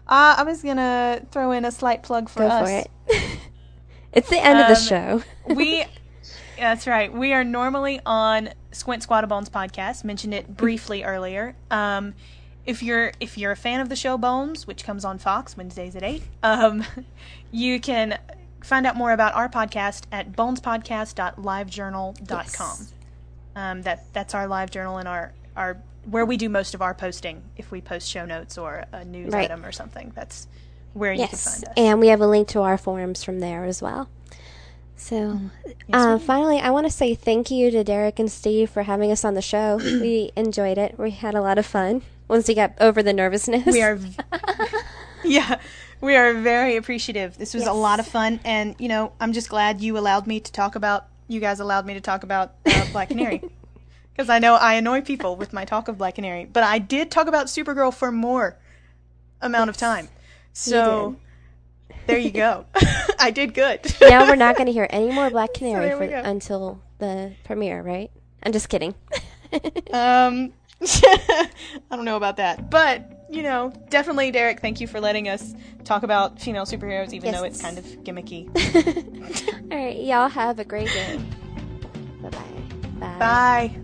Uh, I was gonna throw in a slight plug for Go us. for it. <laughs> it's the end of the Um, show. we <laughs> that's right we are normally on squint squad bones podcast mentioned it briefly earlier um if you're if you're a fan of the show bones which comes on fox wednesdays at 8 um <laughs> you can find out more about our podcast at bonespodcast.livejournal.com Yes. um that that's our live journal and our our where we do most of our posting if we post show notes or a news Right. item or something that's where you can find us And we have a link to our forums from there as well. So, uh, finally, I want to say thank you to Derek and Steve for having us on the show. <clears throat> we enjoyed it. We had a lot of fun. once we got over the nervousness. We are, <laughs> <laughs> yeah, we are very appreciative. This was a lot of fun, and you know, I'm just glad you allowed me to talk about. You guys allowed me to talk about uh, Black Canary. <laughs> Because I know I annoy people with my talk of Black Canary, but I did talk about Supergirl for more amount of time. So there you go. <laughs> <laughs> I did good. now we're not going to hear any more Black <laughs> Canary we for, until the premiere, right? I'm just kidding. Um, I don't know about that, but you know, definitely, Derek. Thank you for letting us talk about female superheroes, even though it's kind of gimmicky. All right, y'all have a great day. Bye-bye. Bye. Bye.